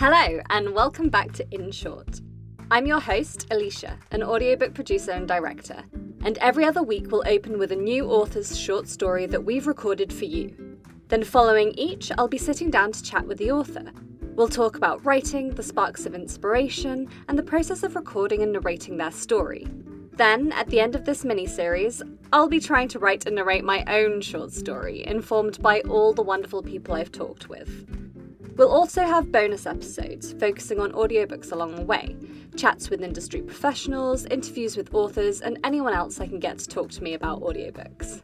Hello, and welcome back to In Short. I'm your host, Alicia, an audiobook producer and director, and every other week we'll open with a new author's short story that we've recorded for you. Then, following each, I'll be sitting down to chat with the author. We'll talk about writing, the sparks of inspiration, and the process of recording and narrating their story. Then, at the end of this mini series, I'll be trying to write and narrate my own short story, informed by all the wonderful people I've talked with. We'll also have bonus episodes focusing on audiobooks along the way, chats with industry professionals, interviews with authors, and anyone else I can get to talk to me about audiobooks.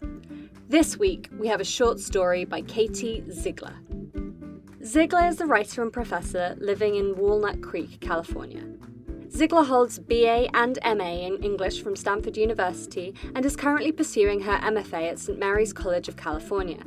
This week, we have a short story by Katie Ziegler. Ziegler is a writer and professor living in Walnut Creek, California. Ziegler holds BA and MA in English from Stanford University and is currently pursuing her MFA at St. Mary's College of California.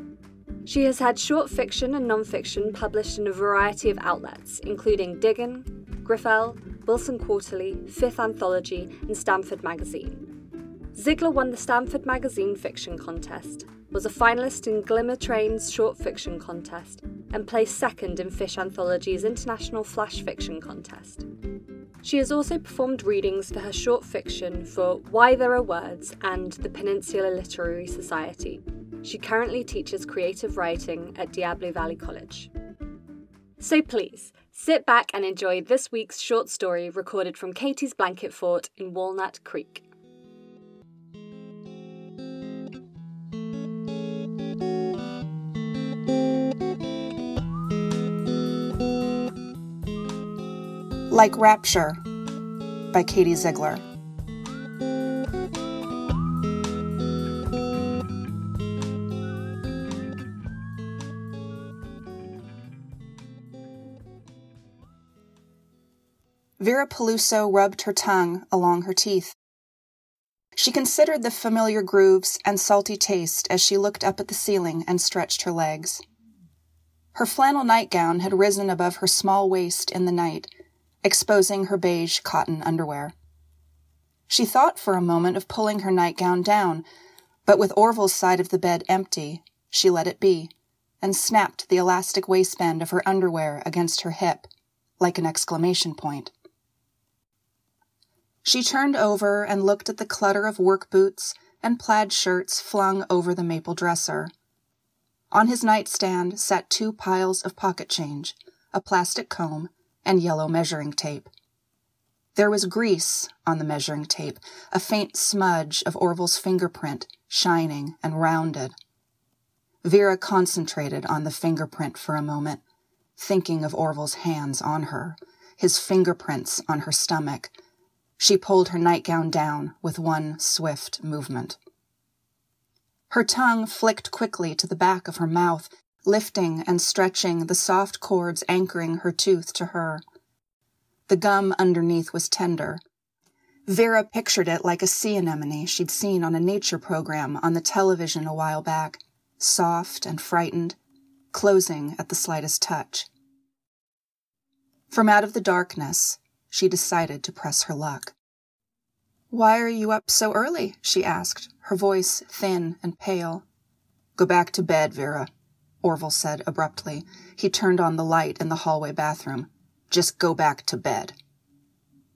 She has had short fiction and non-fiction published in a variety of outlets, including Diggin, Griffel, Wilson Quarterly, Fish Anthology, and Stanford Magazine. Ziegler won the Stanford Magazine Fiction Contest, was a finalist in Glimmer Train's Short Fiction Contest, and placed second in Fish Anthology's International Flash Fiction Contest. She has also performed readings for her short fiction for Why There Are Words and the Peninsula Literary Society, she currently teaches creative writing at Diablo Valley College. So please, sit back and enjoy this week's short story recorded from Katie's Blanket Fort in Walnut Creek. Like Rapture by Katie Ziegler. Vera Peluso rubbed her tongue along her teeth. She considered the familiar grooves and salty taste as she looked up at the ceiling and stretched her legs. Her flannel nightgown had risen above her small waist in the night, exposing her beige cotton underwear. She thought for a moment of pulling her nightgown down, but with Orville's side of the bed empty, she let it be, and snapped the elastic waistband of her underwear against her hip, like an exclamation point. She turned over and looked at the clutter of work boots and plaid shirts flung over the maple dresser. On his nightstand sat two piles of pocket change, a plastic comb, and yellow measuring tape. There was grease on the measuring tape, a faint smudge of Orville's fingerprint, shining and rounded. Vera concentrated on the fingerprint for a moment, thinking of Orville's hands on her, his fingerprints on her stomach, she pulled her nightgown down with one swift movement. Her tongue flicked quickly to the back of her mouth, lifting and stretching the soft cords anchoring her tooth to her. The gum underneath was tender. Vera pictured it like a sea anemone she'd seen on a nature program on the television a while back, soft and frightened, closing at the slightest touch. From out of the darkness, she decided to press her luck. Why are you up so early? she asked, her voice thin and pale. Go back to bed, Vera, Orville said abruptly. He turned on the light in the hallway bathroom. Just go back to bed.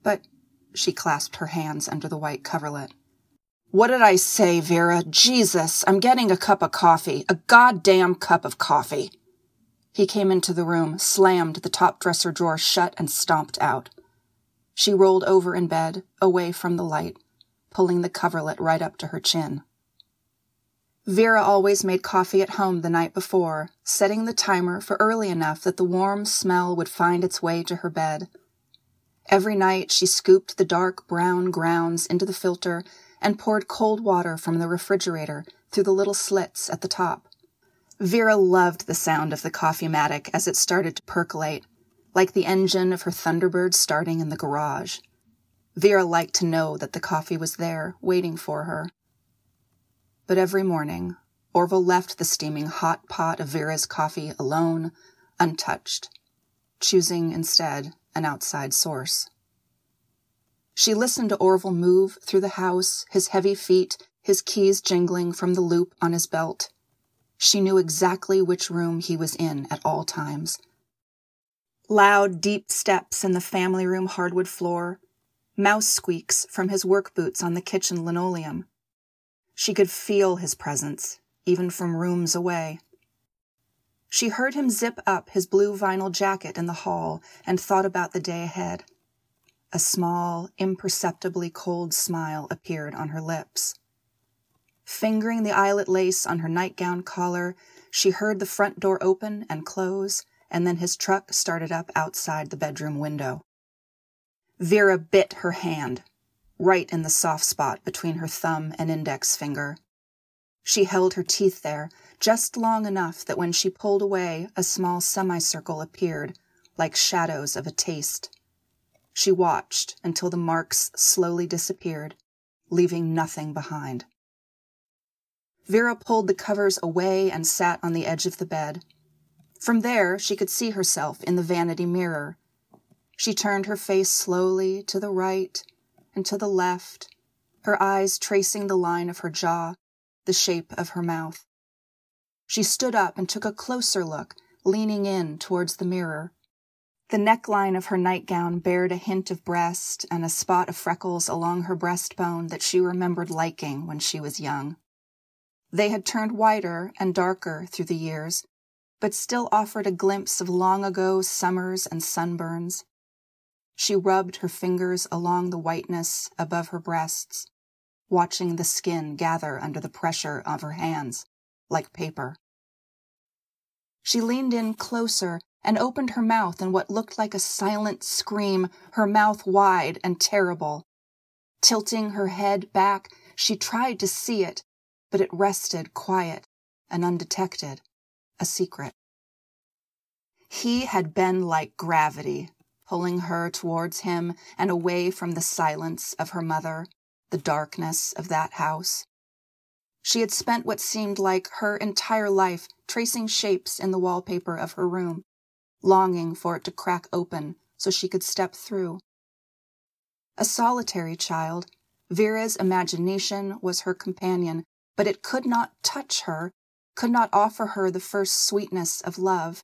But she clasped her hands under the white coverlet. What did I say, Vera? Jesus, I'm getting a cup of coffee. A goddamn cup of coffee. He came into the room, slammed the top dresser drawer shut, and stomped out. She rolled over in bed, away from the light, pulling the coverlet right up to her chin. Vera always made coffee at home the night before, setting the timer for early enough that the warm smell would find its way to her bed. Every night she scooped the dark brown grounds into the filter and poured cold water from the refrigerator through the little slits at the top. Vera loved the sound of the coffee matic as it started to percolate, like the engine of her Thunderbird starting in the garage. Vera liked to know that the coffee was there, waiting for her. But every morning, Orville left the steaming hot pot of Vera's coffee alone, untouched, choosing instead an outside source. She listened to Orville move through the house, his heavy feet, his keys jingling from the loop on his belt. She knew exactly which room he was in at all times Loud, deep steps in the family room hardwood floor, mouse squeaks from his work boots on the kitchen linoleum. She could feel his presence, even from rooms away. She heard him zip up his blue vinyl jacket in the hall and thought about the day ahead. A small, imperceptibly cold smile appeared on her lips. Fingering the eyelet lace on her nightgown collar, she heard the front door open and close, and then his truck started up outside the bedroom window. Vera bit her hand, right in the soft spot between her thumb and index finger. She held her teeth there just long enough that when she pulled away, a small semicircle appeared, like shadows of a taste. She watched until the marks slowly disappeared, leaving nothing behind. Vera pulled the covers away and sat on the edge of the bed. From there, she could see herself in the vanity mirror, she turned her face slowly to the right and to the left, her eyes tracing the line of her jaw, the shape of her mouth. She stood up and took a closer look, leaning in towards the mirror. The neckline of her nightgown bared a hint of breast and a spot of freckles along her breastbone that she remembered liking when she was young. They had turned whiter and darker through the years, but still offered a glimpse of long ago summers and sunburns, she rubbed her fingers along the whiteness above her breasts, watching the skin gather under the pressure of her hands, like paper. She leaned in closer and opened her mouth in what looked like a silent scream, her mouth wide and terrible. Tilting her head back, she tried to see it, but it rested quiet and undetected, a secret. He had been like gravity, pulling her towards him and away from the silence of her mother, the darkness of that house. She had spent what seemed like her entire life tracing shapes in the wallpaper of her room, longing for it to crack open so she could step through. A solitary child, Vera's imagination was her companion, but it could not touch her, could not offer her the first sweetness of love,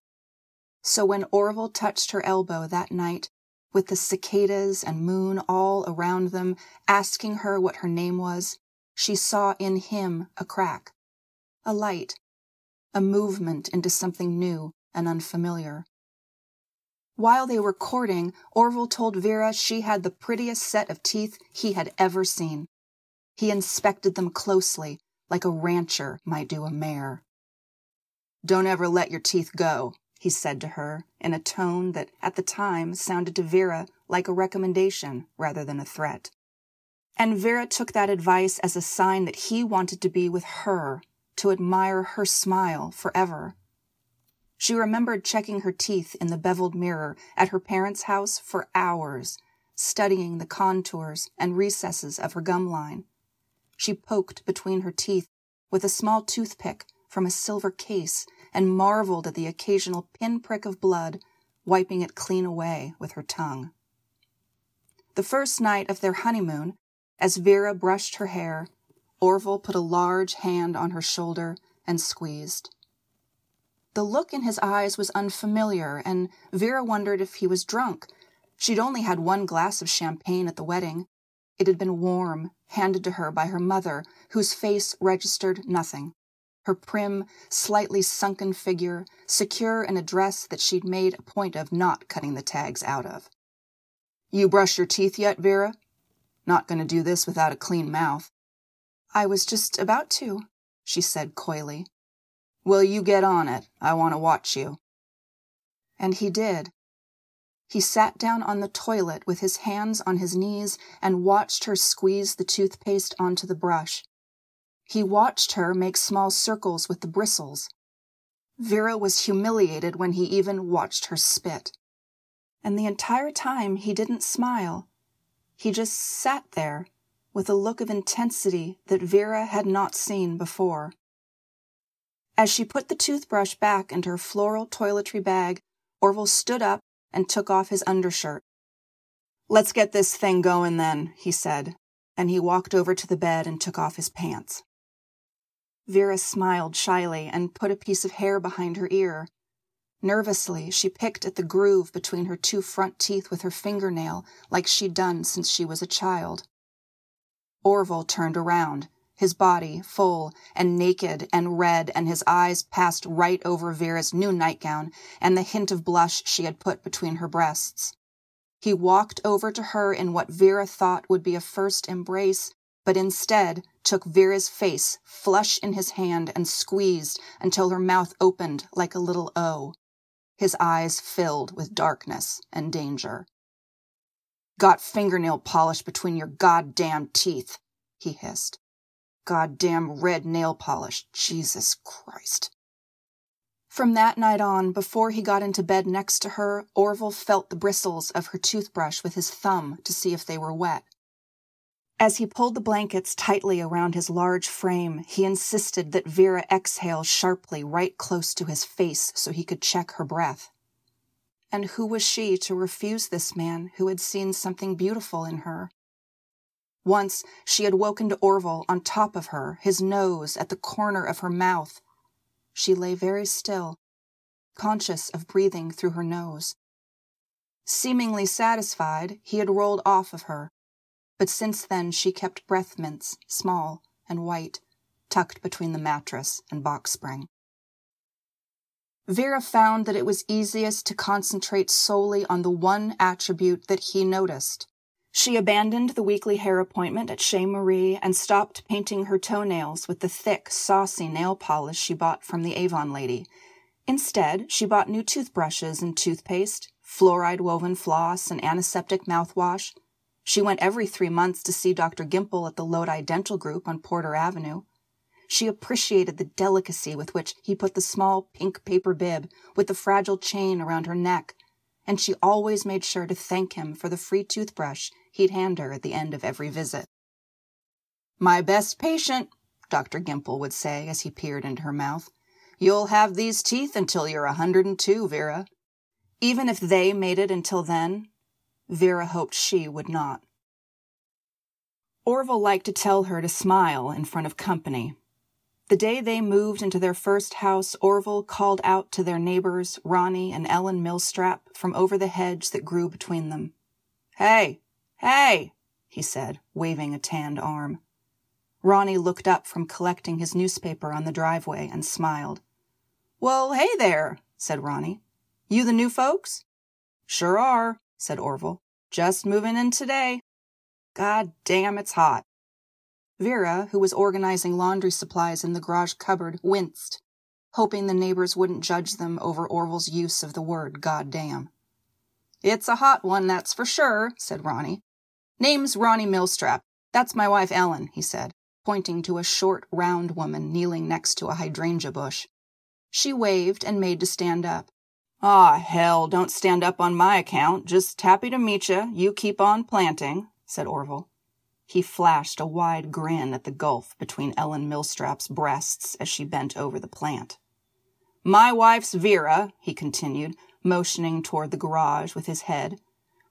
so when Orville touched her elbow that night, with the cicadas and moon all around them, asking her what her name was, she saw in him a crack, a light, a movement into something new and unfamiliar. While they were courting, Orville told Vera she had the prettiest set of teeth he had ever seen. He inspected them closely, like a rancher might do a mare. Don't ever let your teeth go, he said to her in a tone that at the time sounded to Vera like a recommendation rather than a threat. And Vera took that advice as a sign that he wanted to be with her, to admire her smile forever. She remembered checking her teeth in the beveled mirror at her parents' house for hours, studying the contours and recesses of her gum line. She poked between her teeth with a small toothpick from a silver case and marveled at the occasional pinprick of blood, wiping it clean away with her tongue. The first night of their honeymoon, as Vera brushed her hair, Orville put a large hand on her shoulder and squeezed. The look in his eyes was unfamiliar, and Vera wondered if he was drunk. She'd only had one glass of champagne at the wedding. It had been warm, handed to her by her mother, whose face registered nothing her prim, slightly sunken figure secure in a dress that she'd made a point of not cutting the tags out of. You brush your teeth yet, Vera? Not going to do this without a clean mouth. I was just about to, she said coyly. Well, you get on it. I want to watch you. And he did. He sat down on the toilet with his hands on his knees and watched her squeeze the toothpaste onto the brush. He watched her make small circles with the bristles. Vera was humiliated when he even watched her spit. And the entire time he didn't smile. He just sat there with a look of intensity that Vera had not seen before. As she put the toothbrush back into her floral toiletry bag, Orville stood up and took off his undershirt. Let's get this thing going then, he said, and he walked over to the bed and took off his pants. Vera smiled shyly and put a piece of hair behind her ear. Nervously, she picked at the groove between her two front teeth with her fingernail, like she'd done since she was a child. Orville turned around, his body full and naked and red, and his eyes passed right over Vera's new nightgown and the hint of blush she had put between her breasts. He walked over to her in what Vera thought would be a first embrace, but instead took Vera's face flush in his hand and squeezed until her mouth opened like a little O his eyes filled with darkness and danger. Got fingernail polish between your goddamn teeth, he hissed. Goddamn red nail polish, Jesus Christ. From that night on, before he got into bed next to her, Orville felt the bristles of her toothbrush with his thumb to see if they were wet. As he pulled the blankets tightly around his large frame, he insisted that Vera exhale sharply right close to his face so he could check her breath. And who was she to refuse this man who had seen something beautiful in her? Once she had woken to Orville on top of her, his nose at the corner of her mouth. She lay very still, conscious of breathing through her nose. Seemingly satisfied, he had rolled off of her, but since then she kept breath mints, small and white, tucked between the mattress and box spring. Vera found that it was easiest to concentrate solely on the one attribute that he noticed. She abandoned the weekly hair appointment at Chez Marie and stopped painting her toenails with the thick, saucy nail polish she bought from the Avon lady. Instead, she bought new toothbrushes and toothpaste, fluoride woven floss, and antiseptic mouthwash, she went every three months to see Dr. Gimple at the Lodi Dental Group on Porter Avenue. She appreciated the delicacy with which he put the small pink paper bib with the fragile chain around her neck, and she always made sure to thank him for the free toothbrush he'd hand her at the end of every visit. My best patient, Dr. Gimple would say as he peered into her mouth. You'll have these teeth until you're a hundred and two, Vera. Even if they made it until then, Vera hoped she would not. Orville liked to tell her to smile in front of company. The day they moved into their first house, Orville called out to their neighbors, Ronnie and Ellen Millstrap, from over the hedge that grew between them. Hey, hey, he said, waving a tanned arm. Ronnie looked up from collecting his newspaper on the driveway and smiled. Well, hey there, said Ronnie. You the new folks? Sure are, said Orville. Just moving in today. God damn, it's hot. Vera, who was organizing laundry supplies in the garage cupboard, winced, hoping the neighbors wouldn't judge them over Orville's use of the word goddamn. It's a hot one, that's for sure, said Ronnie. Name's Ronnie Millstrap. That's my wife Ellen, he said, pointing to a short, round woman kneeling next to a hydrangea bush. She waved and made to stand up. Ah, hell, don't stand up on my account. Just happy to meet you. You keep on planting, said Orville. He flashed a wide grin at the gulf between Ellen Millstrap's breasts as she bent over the plant. My wife's Vera, he continued, motioning toward the garage with his head.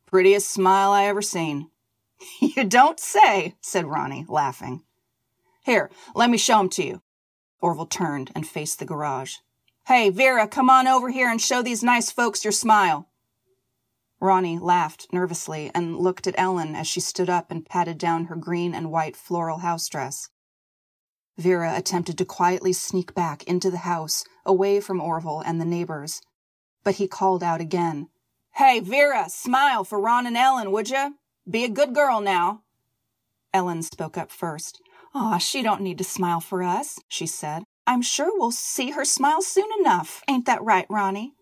Prettiest smile I ever seen. you don't say, said Ronnie, laughing. Here, let me show 'em to you. Orville turned and faced the garage. Hey, Vera, come on over here and show these nice folks your smile. Ronnie laughed nervously and looked at Ellen as she stood up and patted down her green and white floral house dress. Vera attempted to quietly sneak back into the house, away from Orville and the neighbors. But he called out again. Hey, Vera, smile for Ron and Ellen, would you? Be a good girl now. Ellen spoke up first. Aw, she don't need to smile for us, she said. I'm sure we'll see her smile soon enough. Ain't that right, Ronnie?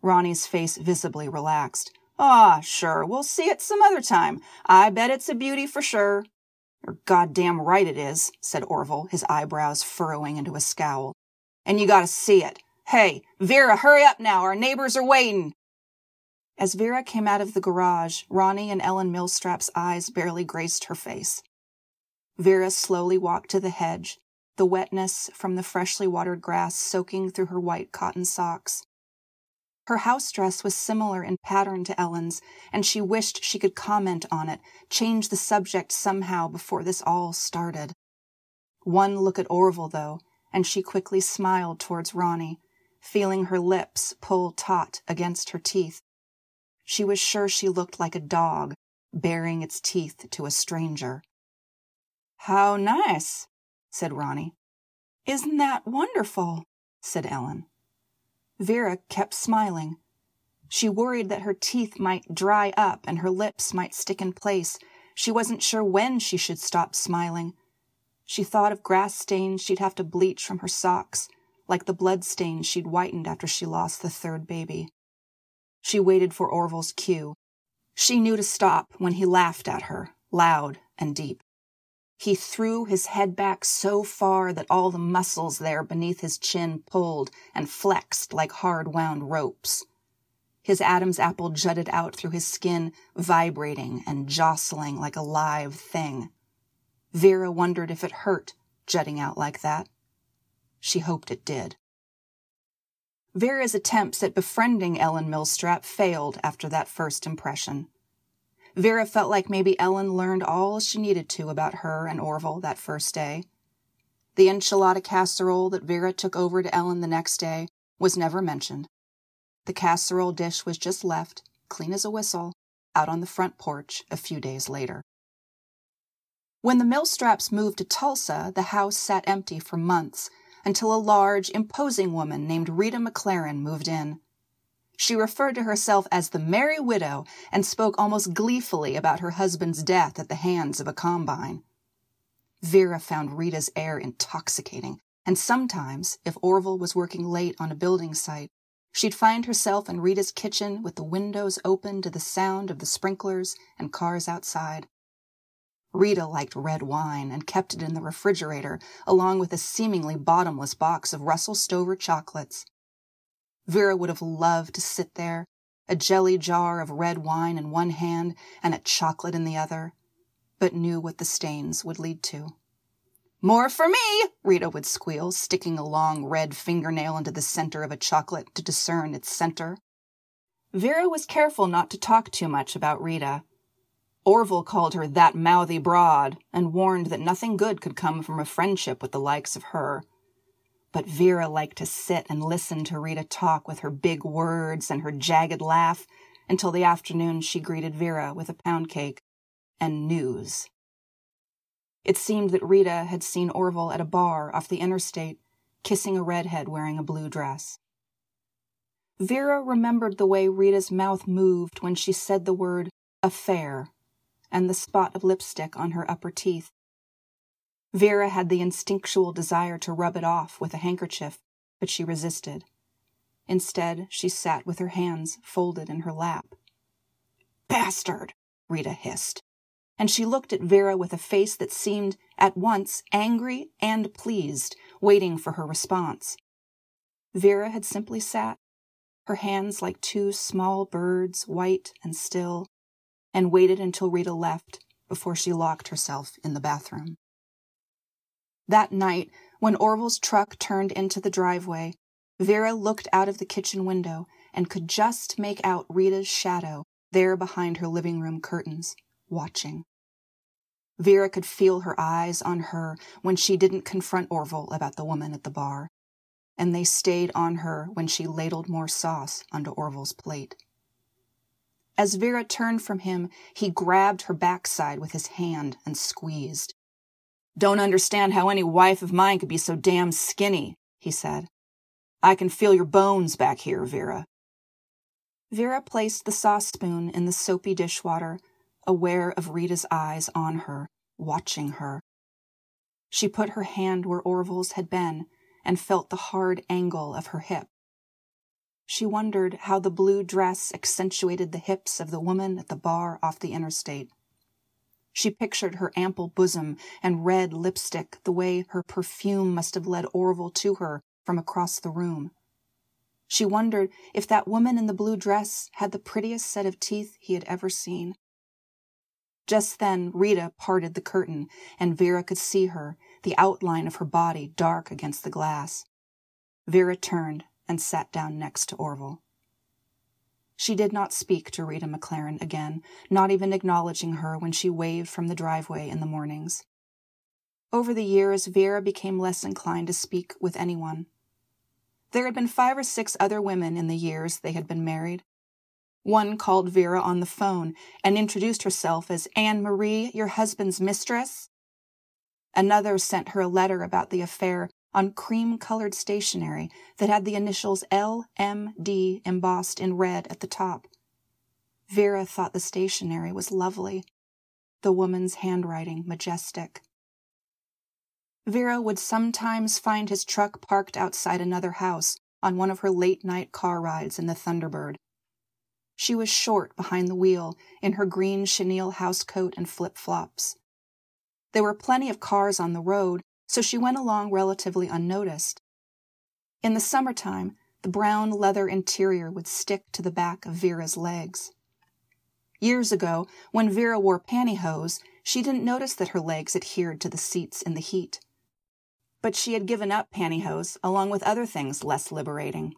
Ronnie's face visibly relaxed. Ah, sure, we'll see it some other time. I bet it's a beauty for sure. You're goddamn right it is, said Orville, his eyebrows furrowing into a scowl. And you gotta see it. Hey, Vera, hurry up now. Our neighbors are waiting. As Vera came out of the garage, Ronnie and Ellen Millstrap's eyes barely grazed her face. Vera slowly walked to the hedge, the wetness from the freshly watered grass soaking through her white cotton socks. Her house dress was similar in pattern to Ellen's, and she wished she could comment on it, change the subject somehow before this all started. One look at Orville, though, and she quickly smiled towards Ronnie, feeling her lips pull taut against her teeth. She was sure she looked like a dog baring its teeth to a stranger. How nice, said Ronnie. Isn't that wonderful? said Ellen. Vera kept smiling. She worried that her teeth might dry up and her lips might stick in place. She wasn't sure when she should stop smiling. She thought of grass stains she'd have to bleach from her socks, like the blood stains she'd whitened after she lost the third baby. She waited for Orville's cue. She knew to stop when he laughed at her, loud and deep. He threw his head back so far that all the muscles there beneath his chin pulled and flexed like hard wound ropes. His Adam's apple jutted out through his skin, vibrating and jostling like a live thing. Vera wondered if it hurt, jutting out like that. She hoped it did. Vera's attempts at befriending Ellen Millstrap failed after that first impression. Vera felt like maybe Ellen learned all she needed to about her and Orville that first day. The enchilada casserole that Vera took over to Ellen the next day was never mentioned. The casserole dish was just left, clean as a whistle, out on the front porch a few days later. When the Millstraps moved to Tulsa, the house sat empty for months until a large, imposing woman named Rita McLaren moved in. She referred to herself as the Merry Widow and spoke almost gleefully about her husband's death at the hands of a combine. Vera found Rita's air intoxicating, and sometimes, if Orville was working late on a building site, she'd find herself in Rita's kitchen with the windows open to the sound of the sprinklers and cars outside. Rita liked red wine and kept it in the refrigerator, along with a seemingly bottomless box of Russell Stover chocolates. Vera would have loved to sit there, a jelly jar of red wine in one hand and a chocolate in the other, but knew what the stains would lead to. More for me, Rita would squeal, sticking a long red fingernail into the center of a chocolate to discern its center. Vera was careful not to talk too much about Rita. Orville called her that mouthy broad and warned that nothing good could come from a friendship with the likes of her. But Vera liked to sit and listen to Rita talk with her big words and her jagged laugh until the afternoon she greeted Vera with a pound cake and news. It seemed that Rita had seen Orville at a bar off the interstate, kissing a redhead wearing a blue dress. Vera remembered the way Rita's mouth moved when she said the word affair and the spot of lipstick on her upper teeth. Vera had the instinctual desire to rub it off with a handkerchief, but she resisted. Instead, she sat with her hands folded in her lap. Bastard! Rita hissed. And she looked at Vera with a face that seemed at once angry and pleased, waiting for her response. Vera had simply sat, her hands like two small birds, white and still, and waited until Rita left before she locked herself in the bathroom. That night, when Orville's truck turned into the driveway, Vera looked out of the kitchen window and could just make out Rita's shadow there behind her living room curtains, watching. Vera could feel her eyes on her when she didn't confront Orville about the woman at the bar, and they stayed on her when she ladled more sauce onto Orville's plate. As Vera turned from him, he grabbed her backside with his hand and squeezed. Don't understand how any wife of mine could be so damn skinny, he said. I can feel your bones back here, Vera. Vera placed the sauce spoon in the soapy dishwater, aware of Rita's eyes on her, watching her. She put her hand where Orville's had been and felt the hard angle of her hip. She wondered how the blue dress accentuated the hips of the woman at the bar off the interstate. She pictured her ample bosom and red lipstick the way her perfume must have led Orville to her from across the room. She wondered if that woman in the blue dress had the prettiest set of teeth he had ever seen. Just then, Rita parted the curtain, and Vera could see her, the outline of her body dark against the glass. Vera turned and sat down next to Orville. She did not speak to Rita McLaren again, not even acknowledging her when she waved from the driveway in the mornings. Over the years, Vera became less inclined to speak with anyone. There had been five or six other women in the years they had been married. One called Vera on the phone and introduced herself as Anne Marie, your husband's mistress. Another sent her a letter about the affair on cream colored stationery that had the initials LMD embossed in red at the top. Vera thought the stationery was lovely, the woman's handwriting majestic. Vera would sometimes find his truck parked outside another house on one of her late night car rides in the Thunderbird. She was short behind the wheel in her green chenille housecoat and flip flops. There were plenty of cars on the road, so she went along relatively unnoticed. In the summertime, the brown leather interior would stick to the back of Vera's legs. Years ago, when Vera wore pantyhose, she didn't notice that her legs adhered to the seats in the heat. But she had given up pantyhose along with other things less liberating.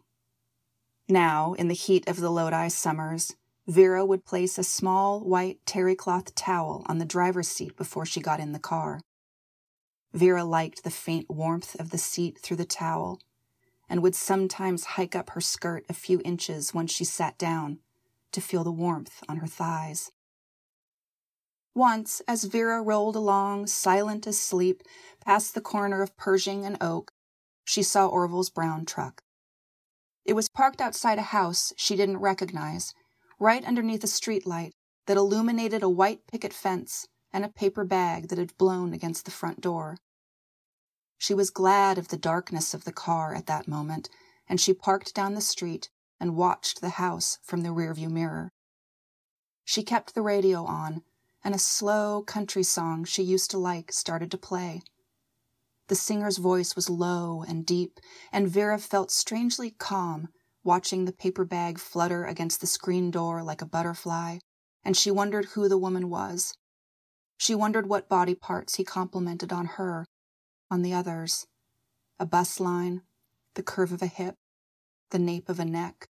Now, in the heat of the Lodi summers, Vera would place a small white terry cloth towel on the driver's seat before she got in the car. Vera liked the faint warmth of the seat through the towel and would sometimes hike up her skirt a few inches when she sat down to feel the warmth on her thighs. Once, as Vera rolled along, silent as sleep, past the corner of Pershing and Oak, she saw Orville's brown truck. It was parked outside a house she didn't recognize, right underneath a streetlight that illuminated a white picket fence and a paper bag that had blown against the front door. She was glad of the darkness of the car at that moment, and she parked down the street and watched the house from the rearview mirror. She kept the radio on, and a slow country song she used to like started to play. The singer's voice was low and deep, and Vera felt strangely calm watching the paper bag flutter against the screen door like a butterfly, and she wondered who the woman was she wondered what body parts he complimented on her, on the others. A bust line, the curve of a hip, the nape of a neck.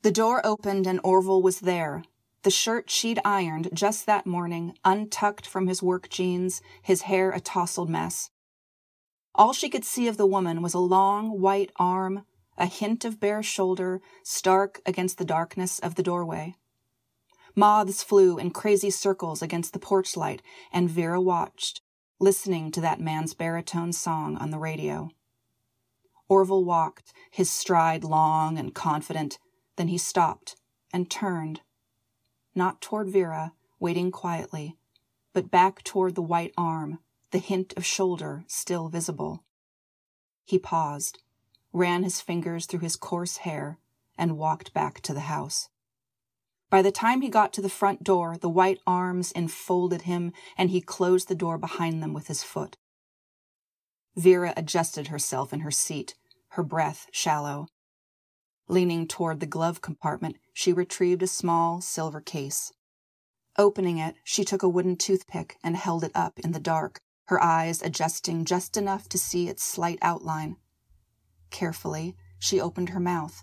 The door opened and Orville was there, the shirt she'd ironed just that morning, untucked from his work jeans, his hair a tousled mess. All she could see of the woman was a long white arm, a hint of bare shoulder, stark against the darkness of the doorway. Moths flew in crazy circles against the porch light, and Vera watched, listening to that man's baritone song on the radio. Orville walked, his stride long and confident, then he stopped and turned. Not toward Vera, waiting quietly, but back toward the white arm, the hint of shoulder still visible. He paused, ran his fingers through his coarse hair, and walked back to the house. By the time he got to the front door, the white arms enfolded him, and he closed the door behind them with his foot. Vera adjusted herself in her seat, her breath shallow. Leaning toward the glove compartment, she retrieved a small silver case. Opening it, she took a wooden toothpick and held it up in the dark, her eyes adjusting just enough to see its slight outline. Carefully, she opened her mouth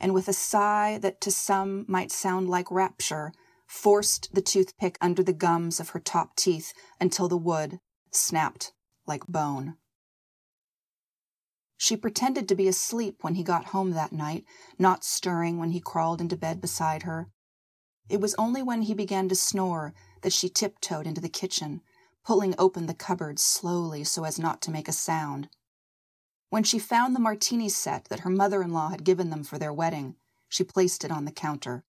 and with a sigh that to some might sound like rapture, forced the toothpick under the gums of her top teeth until the wood snapped like bone. She pretended to be asleep when he got home that night, not stirring when he crawled into bed beside her. It was only when he began to snore that she tiptoed into the kitchen, pulling open the cupboard slowly so as not to make a sound. When she found the martini set that her mother in law had given them for their wedding, she placed it on the counter.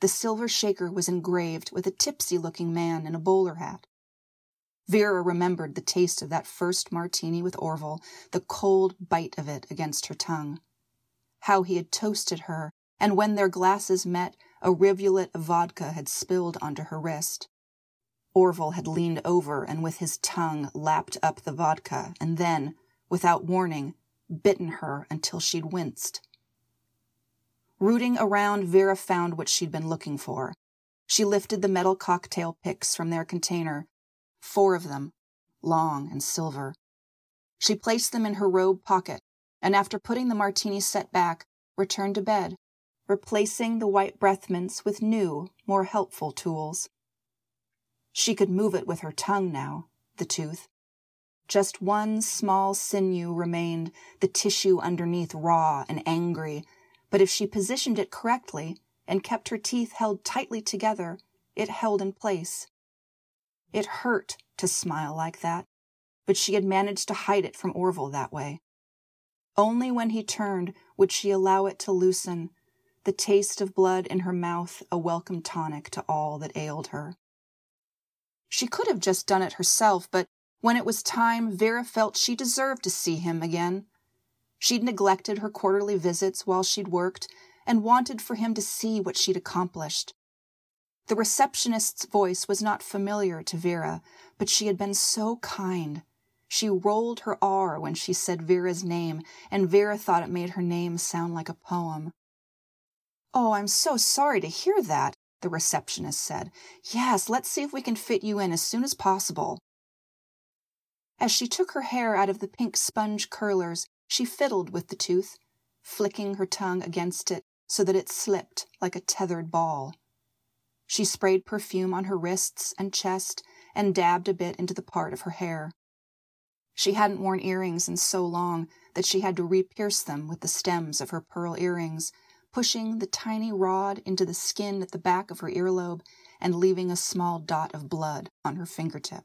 The silver shaker was engraved with a tipsy looking man in a bowler hat. Vera remembered the taste of that first martini with Orville, the cold bite of it against her tongue. How he had toasted her, and when their glasses met, a rivulet of vodka had spilled onto her wrist. Orville had leaned over and with his tongue lapped up the vodka, and then, without warning, bitten her until she'd winced. Rooting around, Vera found what she'd been looking for. She lifted the metal cocktail picks from their container, four of them, long and silver. She placed them in her robe pocket, and after putting the martini set back, returned to bed, replacing the white breath mints with new, more helpful tools. She could move it with her tongue now, the tooth, Just one small sinew remained, the tissue underneath raw and angry, but if she positioned it correctly and kept her teeth held tightly together, it held in place. It hurt to smile like that, but she had managed to hide it from Orville that way. Only when he turned would she allow it to loosen, the taste of blood in her mouth a welcome tonic to all that ailed her. She could have just done it herself, but when it was time, Vera felt she deserved to see him again. She'd neglected her quarterly visits while she'd worked and wanted for him to see what she'd accomplished. The receptionist's voice was not familiar to Vera, but she had been so kind. She rolled her R when she said Vera's name, and Vera thought it made her name sound like a poem. Oh, I'm so sorry to hear that, the receptionist said. Yes, let's see if we can fit you in as soon as possible. As she took her hair out of the pink sponge curlers, she fiddled with the tooth, flicking her tongue against it so that it slipped like a tethered ball. She sprayed perfume on her wrists and chest and dabbed a bit into the part of her hair. She hadn't worn earrings in so long that she had to re-pierce them with the stems of her pearl earrings, pushing the tiny rod into the skin at the back of her earlobe and leaving a small dot of blood on her fingertip.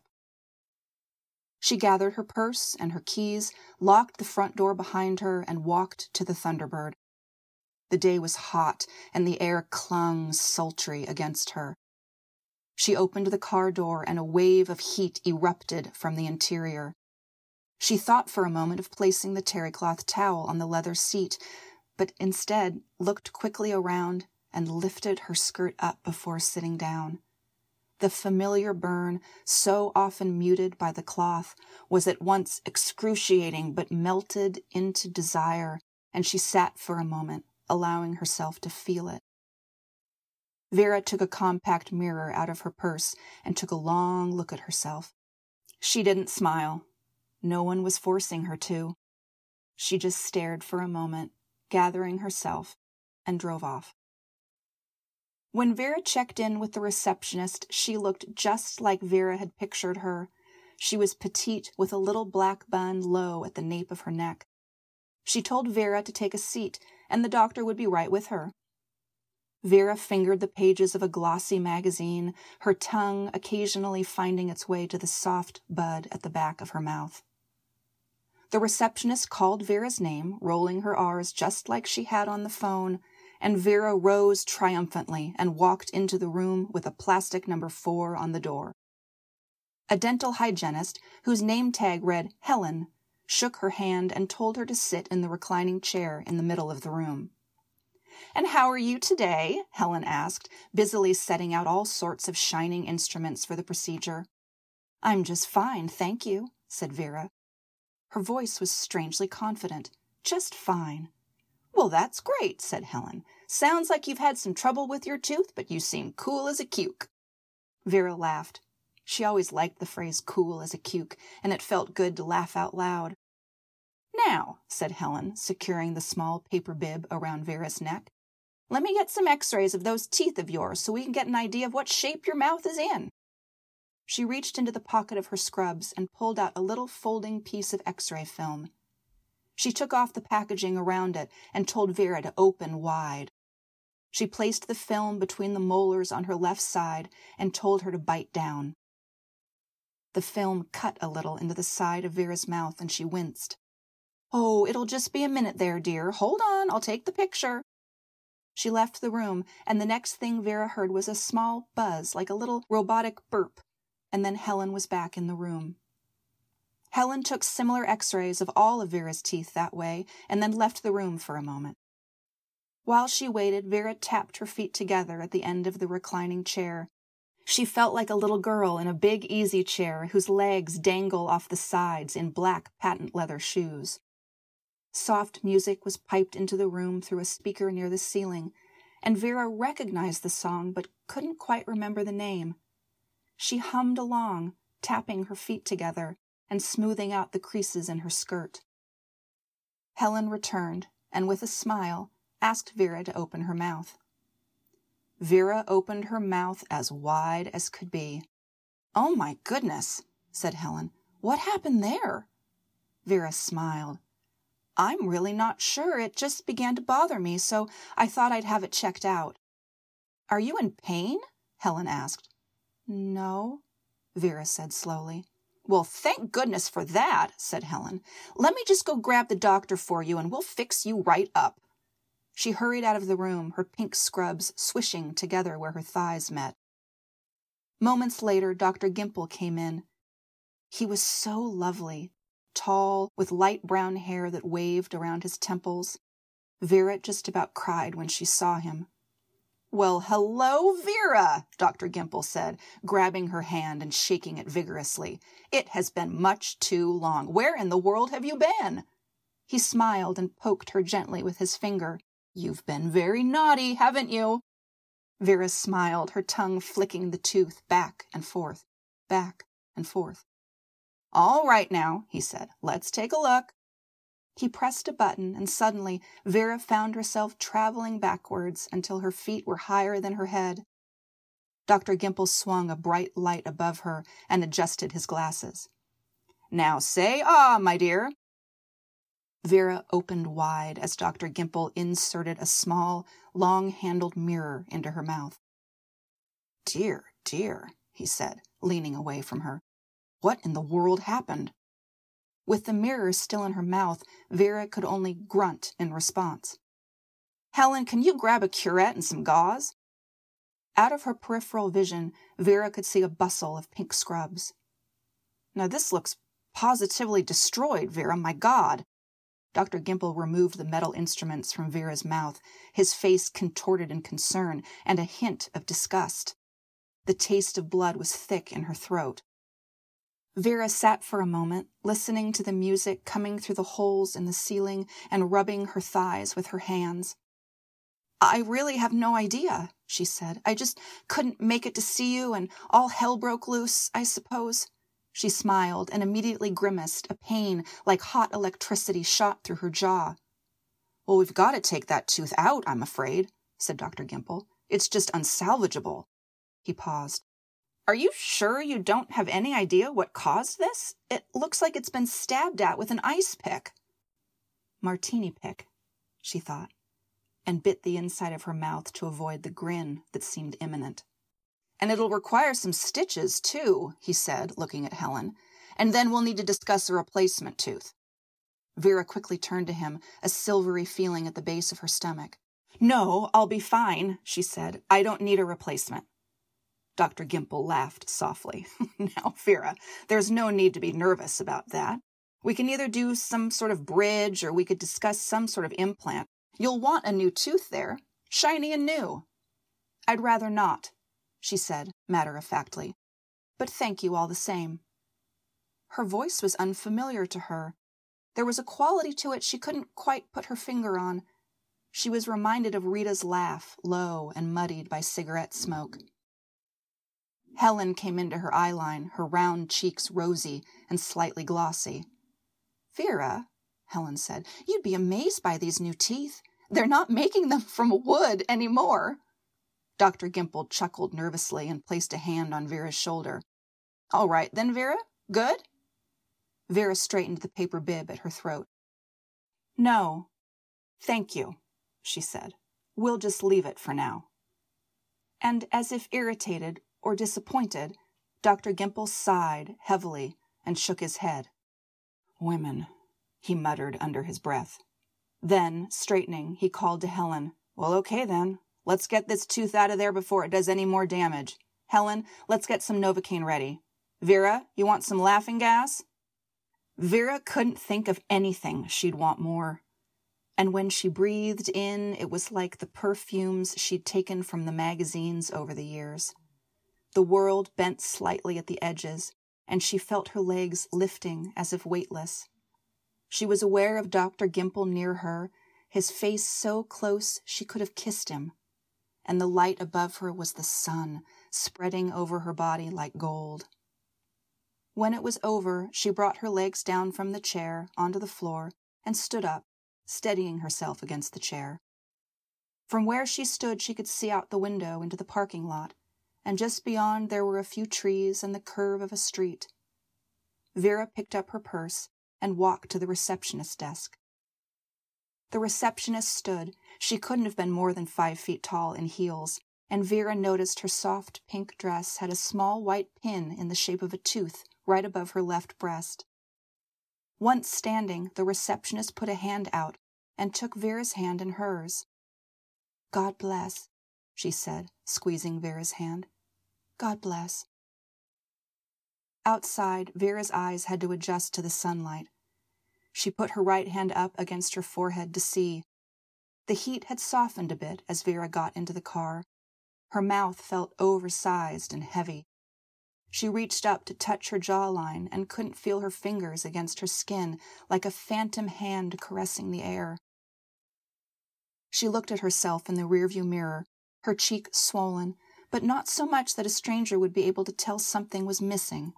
She gathered her purse and her keys, locked the front door behind her, and walked to the Thunderbird. The day was hot, and the air clung sultry against her. She opened the car door, and a wave of heat erupted from the interior. She thought for a moment of placing the terry cloth towel on the leather seat, but instead looked quickly around and lifted her skirt up before sitting down. The familiar burn, so often muted by the cloth, was at once excruciating but melted into desire, and she sat for a moment, allowing herself to feel it. Vera took a compact mirror out of her purse and took a long look at herself. She didn't smile. No one was forcing her to. She just stared for a moment, gathering herself, and drove off. When Vera checked in with the receptionist, she looked just like Vera had pictured her. She was petite with a little black bun low at the nape of her neck. She told Vera to take a seat, and the doctor would be right with her. Vera fingered the pages of a glossy magazine, her tongue occasionally finding its way to the soft bud at the back of her mouth. The receptionist called Vera's name, rolling her R's just like she had on the phone, and Vera rose triumphantly and walked into the room with a plastic number four on the door. A dental hygienist, whose name tag read Helen, shook her hand and told her to sit in the reclining chair in the middle of the room. And how are you today? Helen asked, busily setting out all sorts of shining instruments for the procedure. I'm just fine, thank you, said Vera. Her voice was strangely confident. Just fine. Well, that's great, said Helen. Sounds like you've had some trouble with your tooth, but you seem cool as a cuke. Vera laughed. She always liked the phrase cool as a cuke, and it felt good to laugh out loud. Now, said Helen, securing the small paper bib around Vera's neck, let me get some x rays of those teeth of yours so we can get an idea of what shape your mouth is in. She reached into the pocket of her scrubs and pulled out a little folding piece of x ray film. She took off the packaging around it and told Vera to open wide. She placed the film between the molars on her left side and told her to bite down. The film cut a little into the side of Vera's mouth and she winced. Oh, it'll just be a minute there, dear. Hold on, I'll take the picture. She left the room, and the next thing Vera heard was a small buzz, like a little robotic burp, and then Helen was back in the room. Helen took similar x rays of all of Vera's teeth that way and then left the room for a moment. While she waited, Vera tapped her feet together at the end of the reclining chair. She felt like a little girl in a big easy chair whose legs dangle off the sides in black patent leather shoes. Soft music was piped into the room through a speaker near the ceiling, and Vera recognized the song but couldn't quite remember the name. She hummed along, tapping her feet together, and smoothing out the creases in her skirt. Helen returned, and with a smile, asked Vera to open her mouth. Vera opened her mouth as wide as could be. Oh, my goodness, said Helen. What happened there? Vera smiled. I'm really not sure. It just began to bother me, so I thought I'd have it checked out. Are you in pain? Helen asked. No, Vera said slowly. Well, thank goodness for that, said Helen. Let me just go grab the doctor for you and we'll fix you right up. She hurried out of the room, her pink scrubs swishing together where her thighs met. Moments later, Dr. Gimple came in. He was so lovely, tall, with light brown hair that waved around his temples. Vera just about cried when she saw him. Well, hello, Vera, Dr. Gimple said, grabbing her hand and shaking it vigorously. It has been much too long. Where in the world have you been? He smiled and poked her gently with his finger. You've been very naughty, haven't you? Vera smiled, her tongue flicking the tooth back and forth, back and forth. All right now, he said. Let's take a look. He pressed a button, and suddenly Vera found herself traveling backwards until her feet were higher than her head. Dr. Gimple swung a bright light above her and adjusted his glasses. Now say ah, my dear. Vera opened wide as Dr. Gimple inserted a small, long handled mirror into her mouth. Dear, dear, he said, leaning away from her. What in the world happened? With the mirror still in her mouth, Vera could only grunt in response. Helen, can you grab a curette and some gauze? Out of her peripheral vision, Vera could see a bustle of pink scrubs. Now, this looks positively destroyed, Vera, my God. Dr. Gimple removed the metal instruments from Vera's mouth, his face contorted in concern and a hint of disgust. The taste of blood was thick in her throat. Vera sat for a moment, listening to the music coming through the holes in the ceiling and rubbing her thighs with her hands. I really have no idea, she said. I just couldn't make it to see you, and all hell broke loose, I suppose. She smiled and immediately grimaced. A pain like hot electricity shot through her jaw. Well, we've got to take that tooth out, I'm afraid, said Dr. Gimple. It's just unsalvageable. He paused. Are you sure you don't have any idea what caused this? It looks like it's been stabbed at with an ice pick. Martini pick, she thought, and bit the inside of her mouth to avoid the grin that seemed imminent. And it'll require some stitches, too, he said, looking at Helen, and then we'll need to discuss a replacement tooth. Vera quickly turned to him, a silvery feeling at the base of her stomach. No, I'll be fine, she said. I don't need a replacement. Dr. Gimple laughed softly. now, Vera, there's no need to be nervous about that. We can either do some sort of bridge or we could discuss some sort of implant. You'll want a new tooth there, shiny and new. I'd rather not, she said matter of factly. But thank you all the same. Her voice was unfamiliar to her. There was a quality to it she couldn't quite put her finger on. She was reminded of Rita's laugh, low and muddied by cigarette smoke. Helen came into her eyeline, her round cheeks rosy and slightly glossy. Vera, Helen said, you'd be amazed by these new teeth. They're not making them from wood any more. Dr. Gimple chuckled nervously and placed a hand on Vera's shoulder. All right then, Vera. Good? Vera straightened the paper bib at her throat. No, thank you, she said. We'll just leave it for now. And as if irritated, or disappointed, Dr. Gimple sighed heavily and shook his head. Women, he muttered under his breath. Then, straightening, he called to Helen. Well, okay then. Let's get this tooth out of there before it does any more damage. Helen, let's get some Novocaine ready. Vera, you want some laughing gas? Vera couldn't think of anything she'd want more. And when she breathed in, it was like the perfumes she'd taken from the magazines over the years. The world bent slightly at the edges, and she felt her legs lifting as if weightless. She was aware of Dr. Gimple near her, his face so close she could have kissed him. And the light above her was the sun, spreading over her body like gold. When it was over, she brought her legs down from the chair onto the floor and stood up, steadying herself against the chair. From where she stood, she could see out the window into the parking lot and just beyond there were a few trees and the curve of a street. Vera picked up her purse and walked to the receptionist's desk. The receptionist stood. She couldn't have been more than five feet tall in heels, and Vera noticed her soft pink dress had a small white pin in the shape of a tooth right above her left breast. Once standing, the receptionist put a hand out and took Vera's hand in hers. God bless, she said, squeezing Vera's hand. God bless. Outside, Vera's eyes had to adjust to the sunlight. She put her right hand up against her forehead to see. The heat had softened a bit as Vera got into the car. Her mouth felt oversized and heavy. She reached up to touch her jawline and couldn't feel her fingers against her skin like a phantom hand caressing the air. She looked at herself in the rearview mirror, her cheek swollen, but not so much that a stranger would be able to tell something was missing.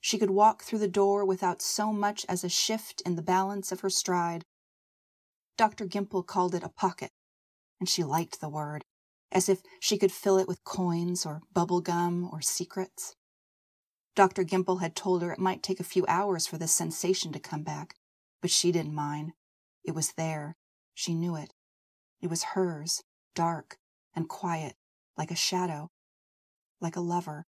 She could walk through the door without so much as a shift in the balance of her stride. Dr. Gimple called it a pocket, and she liked the word as if she could fill it with coins or bubble gum or secrets. Dr. Gimple had told her it might take a few hours for the sensation to come back, but she didn't mind. It was there. She knew it. It was hers, dark and quiet, like a shadow, like a lover.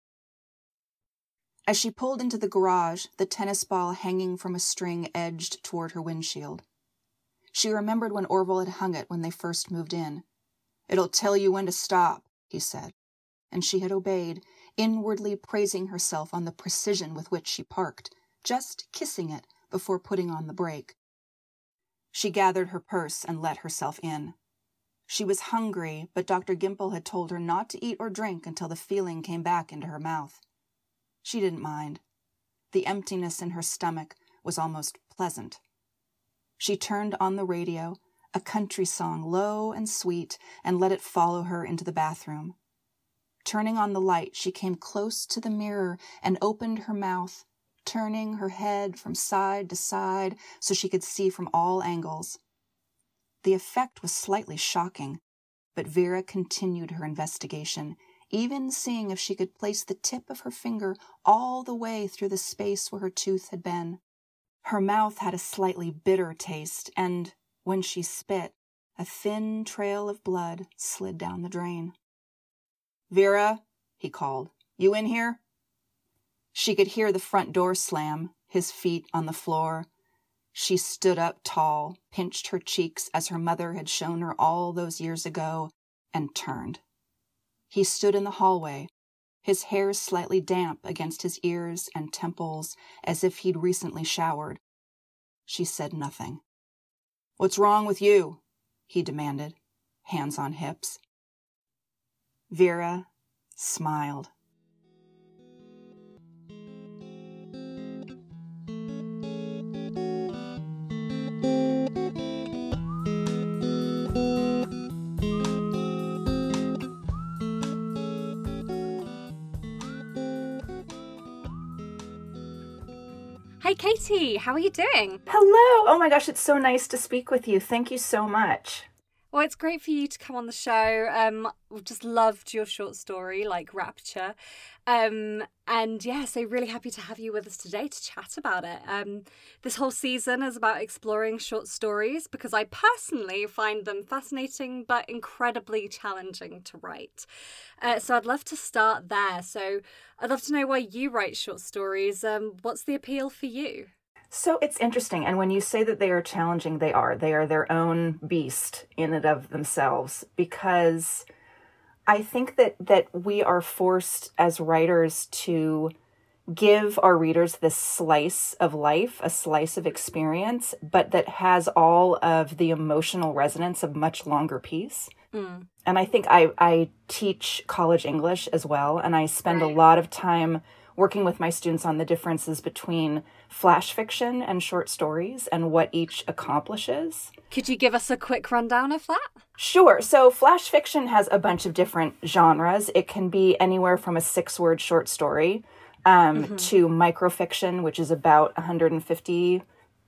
As she pulled into the garage, the tennis ball hanging from a string edged toward her windshield. She remembered when Orville had hung it when they first moved in. It'll tell you when to stop, he said, and she had obeyed, inwardly praising herself on the precision with which she parked, just kissing it before putting on the brake. She gathered her purse and let herself in. She was hungry, but Dr. Gimple had told her not to eat or drink until the feeling came back into her mouth. She didn't mind. The emptiness in her stomach was almost pleasant. She turned on the radio a country song low and sweet, and let it follow her into the bathroom. Turning on the light, she came close to the mirror and opened her mouth, turning her head from side to side so she could see from all angles. The effect was slightly shocking, but Vera continued her investigation, even seeing if she could place the tip of her finger all the way through the space where her tooth had been. Her mouth had a slightly bitter taste, and when she spit, a thin trail of blood slid down the drain. Vera, he called, you in here? She could hear the front door slam, his feet on the floor. She stood up tall, pinched her cheeks as her mother had shown her all those years ago, and turned. He stood in the hallway, his hair slightly damp against his ears and temples as if he'd recently showered. She said nothing. What's wrong with you? he demanded, hands on hips. Vera smiled. Hi, Katie. How are you doing? Hello. Oh my gosh, it's so nice to speak with you. Thank you so much. Well, it's great for you to come on the show. Um, just loved your short story, like Rapture. Um, and yeah, so really happy to have you with us today to chat about it. Um, this whole season is about exploring short stories because I personally find them fascinating but incredibly challenging to write. Uh, so I'd love to start there. So I'd love to know why you write short stories. Um, what's the appeal for you? So it's interesting. And when you say that they are challenging, they are. They are their own beast in and of themselves because I think that, that we are forced as writers to give our readers this slice of life, a slice of experience, but that has all of the emotional resonance of much longer piece. Mm. And I think I, I teach college English as well, and I spend right. a lot of time working with my students on the differences between flash fiction and short stories and what each accomplishes. Could you give us a quick rundown of that? Sure. So, flash fiction has a bunch of different genres. It can be anywhere from a six word short story um, mm-hmm. to microfiction, which is about 150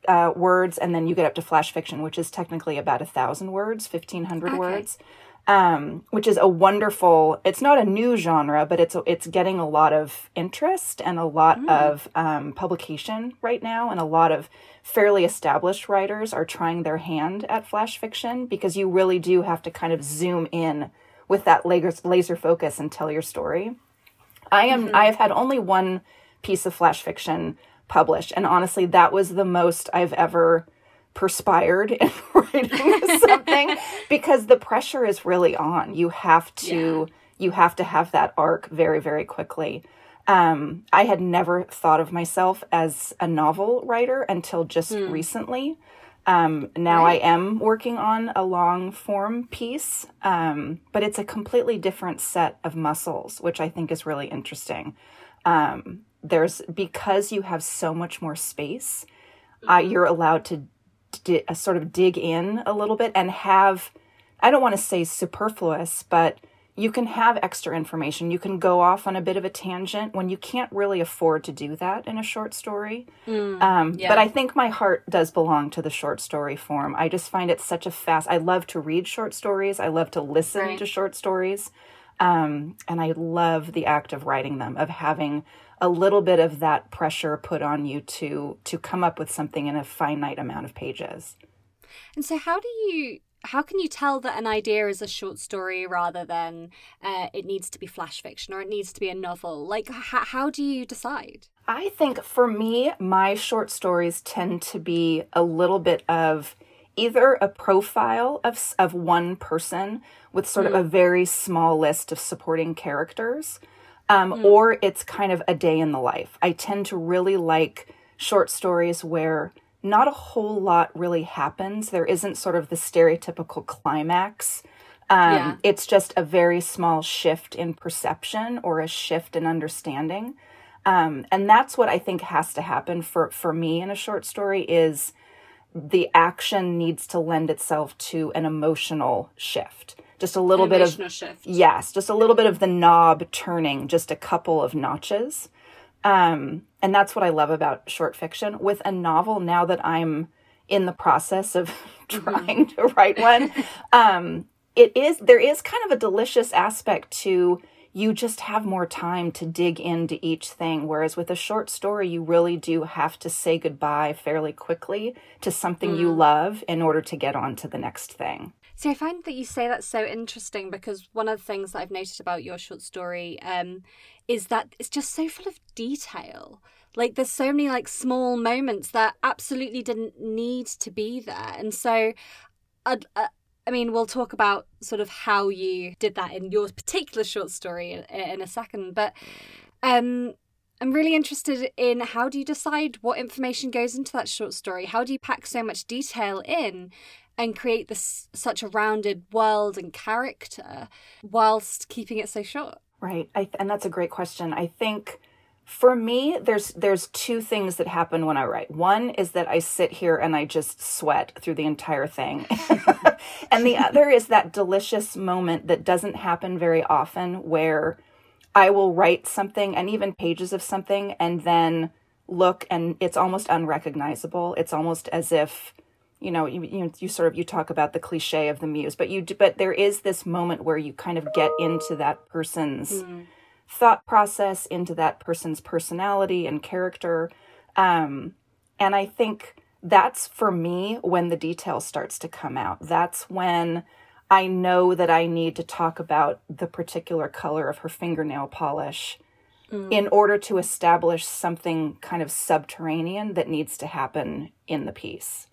uh, words, and then you get up to flash fiction, which is technically about a thousand words, 1500 okay. words. Um, which is a wonderful. It's not a new genre, but it's it's getting a lot of interest and a lot mm. of um, publication right now, and a lot of fairly established writers are trying their hand at flash fiction because you really do have to kind of zoom in with that laser laser focus and tell your story. I am. Mm-hmm. I have had only one piece of flash fiction published, and honestly, that was the most I've ever perspired in writing something because the pressure is really on. You have to yeah. you have to have that arc very very quickly. Um, I had never thought of myself as a novel writer until just mm. recently. Um, now right. I am working on a long form piece, um, but it's a completely different set of muscles, which I think is really interesting. Um, there's because you have so much more space, uh, you're allowed to di- uh, sort of dig in a little bit and have, I don't want to say superfluous, but you can have extra information. You can go off on a bit of a tangent when you can't really afford to do that in a short story. Mm, um, yeah. But I think my heart does belong to the short story form. I just find it such a fast. I love to read short stories. I love to listen right. to short stories, um, and I love the act of writing them, of having a little bit of that pressure put on you to to come up with something in a finite amount of pages. And so, how do you how can you tell that an idea is a short story rather than uh, it needs to be flash fiction or it needs to be a novel? Like, h- how do you decide? I think for me, my short stories tend to be a little bit of either a profile of, of one person with sort mm. of a very small list of supporting characters, um, mm. or it's kind of a day in the life. I tend to really like short stories where not a whole lot really happens. There isn't sort of the stereotypical climax. Um, yeah. It's just a very small shift in perception or a shift in understanding. Um, and that's what I think has to happen for, for me in a short story is the action needs to lend itself to an emotional shift. Just a little bit of shift. yes, just a little bit of the knob turning, just a couple of notches. Um, and that's what I love about short fiction. With a novel, now that I'm in the process of trying mm-hmm. to write one, um, it is there is kind of a delicious aspect to you just have more time to dig into each thing. Whereas with a short story, you really do have to say goodbye fairly quickly to something mm. you love in order to get on to the next thing. See, I find that you say that's so interesting because one of the things that I've noticed about your short story um, is that it's just so full of detail. Like there's so many like small moments that absolutely didn't need to be there, and so, I'd, uh, I mean, we'll talk about sort of how you did that in your particular short story in, in a second, but um, I'm really interested in how do you decide what information goes into that short story? How do you pack so much detail in? And create this such a rounded world and character whilst keeping it so short? Right. I, and that's a great question. I think for me there's there's two things that happen when i write. One is that i sit here and i just sweat through the entire thing. And the other is that delicious moment that doesn't happen very often where i will write something and even pages of something and then look and it's almost unrecognizable. It's almost as if you know you, you you sort of you talk about the cliche of the muse but you do, but there is this moment where you kind of get into that person's mm. thought process into that person's personality and character um and i think that's for me when the detail starts to come out that's when i know that i need to talk about the particular color of her fingernail polish mm. in order to establish something kind of subterranean that needs to happen in the piece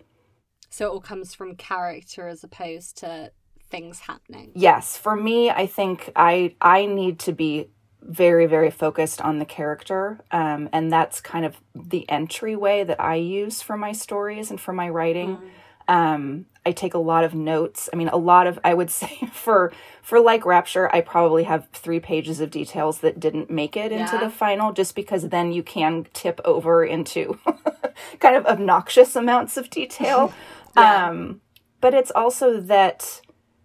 so it all comes from character as opposed to things happening. Yes, for me, I think I I need to be very very focused on the character um, and that's kind of the entryway that i use for my stories and for my writing mm. um, i take a lot of notes i mean a lot of i would say for for like rapture i probably have three pages of details that didn't make it into yeah. the final just because then you can tip over into kind of obnoxious amounts of detail Yeah. Um, but it's also that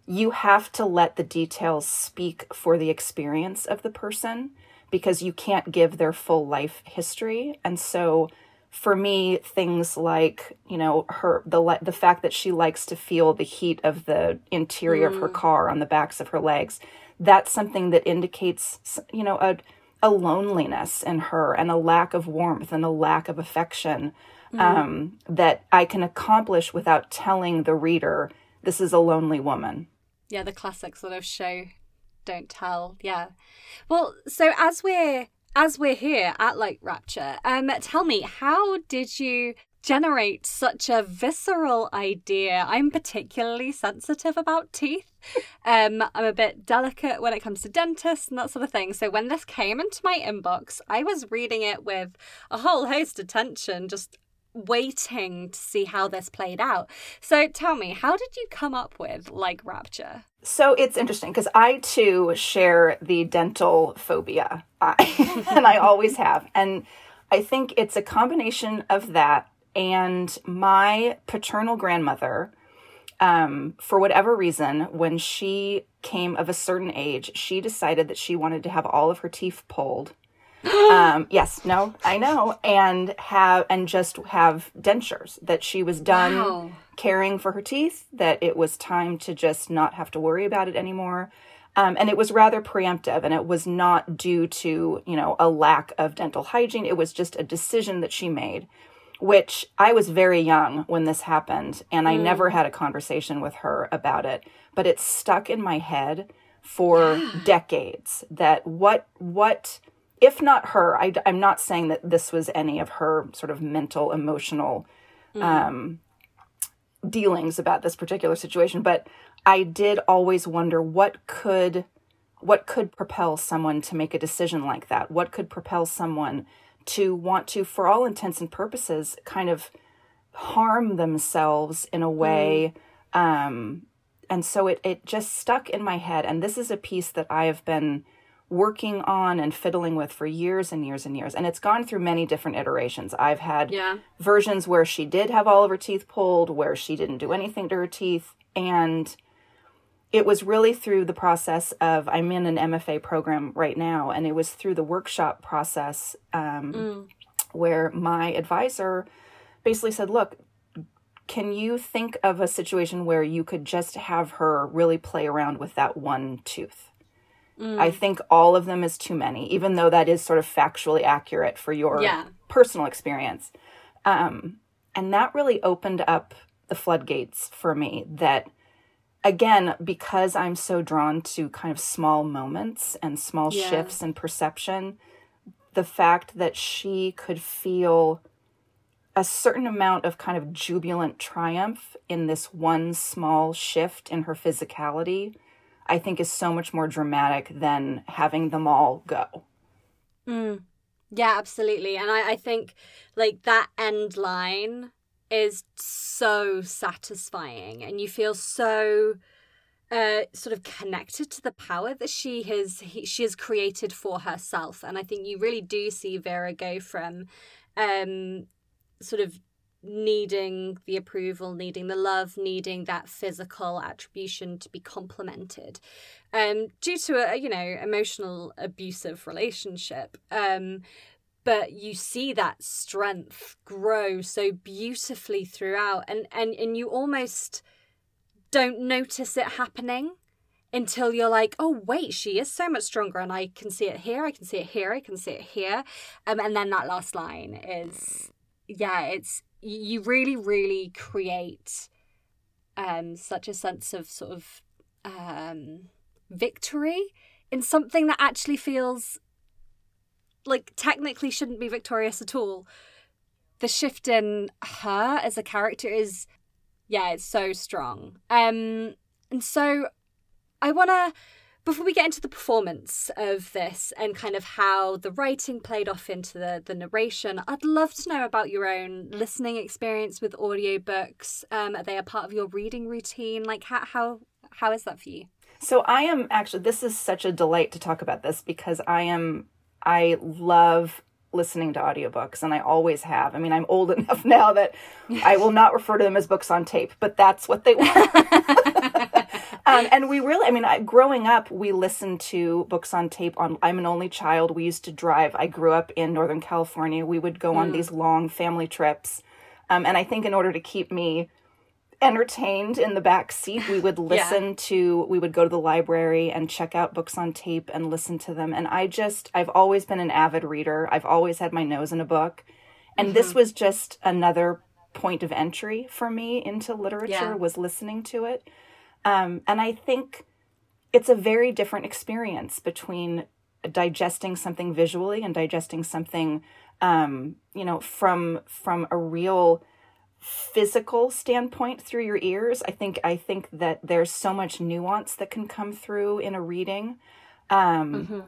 you have to let the details speak for the experience of the person because you can't give their full life history. And so for me, things like you know her the the fact that she likes to feel the heat of the interior mm. of her mm. car on the backs of her legs, that's something that indicates you know a a loneliness in her and a lack of warmth and a lack of affection mm. um, that I can accomplish without telling the reader this is a lonely woman. Yeah, the classic sort of show, don't tell. Yeah. Well, so as we're as we're here at Light Rapture, um, tell me, how did you generate such a visceral idea? I'm particularly sensitive about teeth. Um, I'm a bit delicate when it comes to dentists and that sort of thing. So when this came into my inbox, I was reading it with a whole host of tension, just waiting to see how this played out. So tell me, how did you come up with like Rapture? So it's interesting because I too share the dental phobia, and I always have. And I think it's a combination of that and my paternal grandmother. Um, for whatever reason, when she came of a certain age, she decided that she wanted to have all of her teeth pulled um, yes, no, I know, and have and just have dentures. That she was done wow. caring for her teeth. That it was time to just not have to worry about it anymore. Um, and it was rather preemptive, and it was not due to you know a lack of dental hygiene. It was just a decision that she made, which I was very young when this happened, and I mm. never had a conversation with her about it. But it stuck in my head for yeah. decades. That what what if not her, I, am not saying that this was any of her sort of mental, emotional mm. um, dealings about this particular situation, but I did always wonder what could what could propel someone to make a decision like that? What could propel someone to want to, for all intents and purposes, kind of harm themselves in a way? Mm. Um, and so it it just stuck in my head. And this is a piece that I have been working on and fiddling with for years and years and years. And it's gone through many different iterations. I've had yeah. versions where she did have all of her teeth pulled, where she didn't do anything to her teeth. And it was really through the process of, I'm in an MFA program right now, and it was through the workshop process um, mm. where my advisor basically said, Look, can you think of a situation where you could just have her really play around with that one tooth? Mm. I think all of them is too many, even though that is sort of factually accurate for your yeah. personal experience. Um, and that really opened up the floodgates for me that again because i'm so drawn to kind of small moments and small yeah. shifts in perception the fact that she could feel a certain amount of kind of jubilant triumph in this one small shift in her physicality I think is so much more dramatic than having them all go. Mm. Yeah, absolutely. And I, I think like that end line is so satisfying and you feel so uh, sort of connected to the power that she has he, she has created for herself and i think you really do see vera go from um sort of needing the approval, needing the love, needing that physical attribution to be complemented, um, due to a you know emotional abusive relationship. Um, but you see that strength grow so beautifully throughout, and and and you almost don't notice it happening until you're like, oh wait, she is so much stronger, and I can see it here, I can see it here, I can see it here, um, and then that last line is yeah, it's you really, really create um, such a sense of sort of um, victory in something that actually feels like technically shouldn't be victorious at all. The shift in her as a character is, yeah, it's so strong. Um, and so I want to before we get into the performance of this and kind of how the writing played off into the, the narration, I'd love to know about your own listening experience with audiobooks. Um, are they a part of your reading routine? Like how how how is that for you? So I am actually this is such a delight to talk about this because I am I love listening to audiobooks and I always have. I mean, I'm old enough now that I will not refer to them as books on tape, but that's what they were. um, and we really, I mean, I, growing up, we listened to books on tape. On I'm an only child. We used to drive. I grew up in Northern California. We would go mm. on these long family trips, um, and I think in order to keep me entertained in the back seat, we would listen yeah. to. We would go to the library and check out books on tape and listen to them. And I just, I've always been an avid reader. I've always had my nose in a book, and mm-hmm. this was just another point of entry for me into literature yeah. was listening to it. Um, and I think it's a very different experience between digesting something visually and digesting something, um, you know, from from a real physical standpoint through your ears. I think I think that there's so much nuance that can come through in a reading. Um, mm-hmm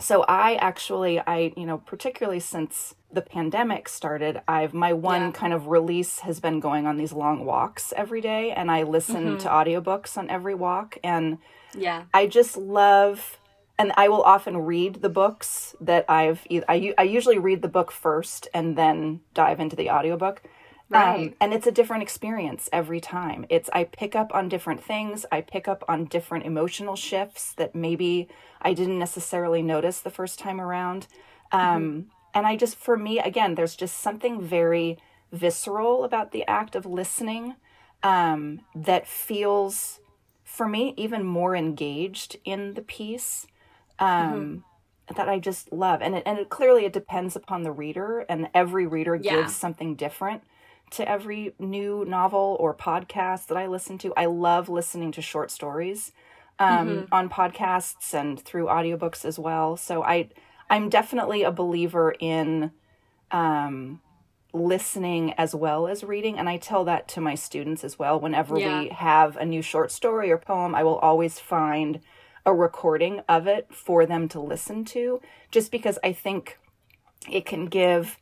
so i actually i you know particularly since the pandemic started i've my one yeah. kind of release has been going on these long walks every day and i listen mm-hmm. to audiobooks on every walk and yeah i just love and i will often read the books that i've i, I usually read the book first and then dive into the audiobook Right. Um, and it's a different experience every time. It's I pick up on different things. I pick up on different emotional shifts that maybe I didn't necessarily notice the first time around. Um, mm-hmm. And I just, for me, again, there's just something very visceral about the act of listening um, that feels, for me, even more engaged in the piece. Um, mm-hmm. That I just love, and it, and it, clearly it depends upon the reader, and every reader yeah. gives something different to every new novel or podcast that I listen to. I love listening to short stories um, mm-hmm. on podcasts and through audiobooks as well. So I I'm definitely a believer in um, listening as well as reading, and I tell that to my students as well. Whenever yeah. we have a new short story or poem, I will always find a recording of it for them to listen to, just because I think it can give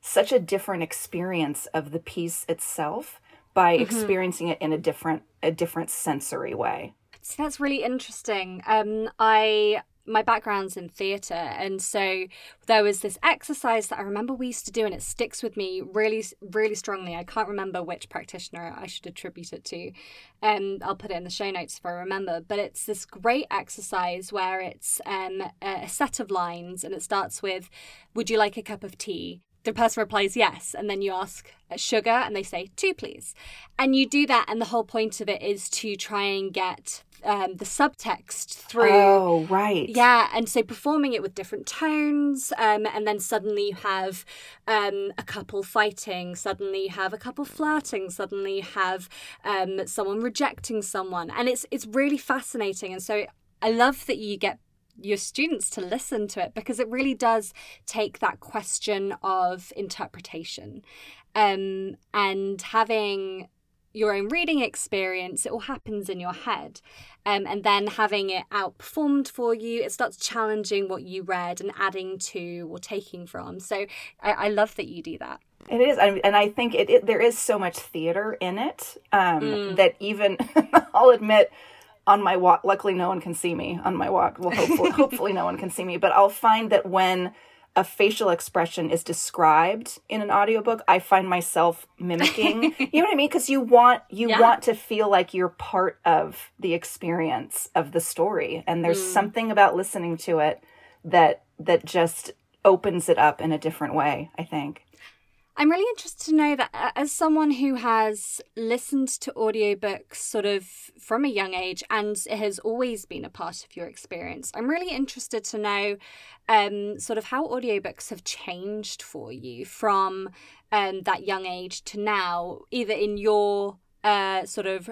such a different experience of the piece itself by mm-hmm. experiencing it in a different a different sensory way. So that's really interesting. Um, I my background's in theatre and so there was this exercise that i remember we used to do and it sticks with me really really strongly i can't remember which practitioner i should attribute it to um i'll put it in the show notes if i remember but it's this great exercise where it's um a set of lines and it starts with would you like a cup of tea the person replies yes and then you ask uh, sugar and they say two please. And you do that and the whole point of it is to try and get um, the subtext through oh right. Yeah and so performing it with different tones um, and then suddenly you have um, a couple fighting suddenly you have a couple flirting suddenly you have um, someone rejecting someone. And it's it's really fascinating and so I love that you get your students to listen to it because it really does take that question of interpretation. Um, and having your own reading experience it all happens in your head. Um, and then having it outperformed for you it starts challenging what you read and adding to or taking from. So i, I love that you do that. It is and i think it, it there is so much theater in it um, mm. that even i'll admit on my walk luckily no one can see me on my walk well hopefully hopefully no one can see me but i'll find that when a facial expression is described in an audiobook i find myself mimicking you know what i mean because you want you yeah. want to feel like you're part of the experience of the story and there's mm. something about listening to it that that just opens it up in a different way i think I'm really interested to know that uh, as someone who has listened to audiobooks sort of from a young age and it has always been a part of your experience, I'm really interested to know um, sort of how audiobooks have changed for you from um, that young age to now, either in your uh, sort of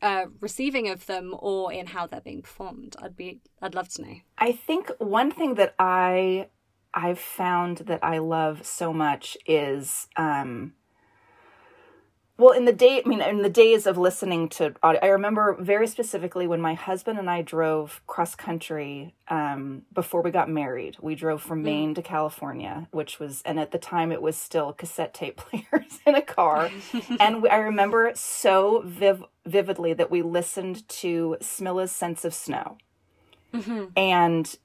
uh, receiving of them or in how they're being performed. I'd be I'd love to know. I think one thing that I I've found that I love so much is um well in the day I mean in the days of listening to audio I remember very specifically when my husband and I drove cross country um before we got married. We drove from mm. Maine to California, which was and at the time it was still cassette tape players in a car. and we, I remember so viv- vividly that we listened to Smilla's Sense of Snow. Mm-hmm. And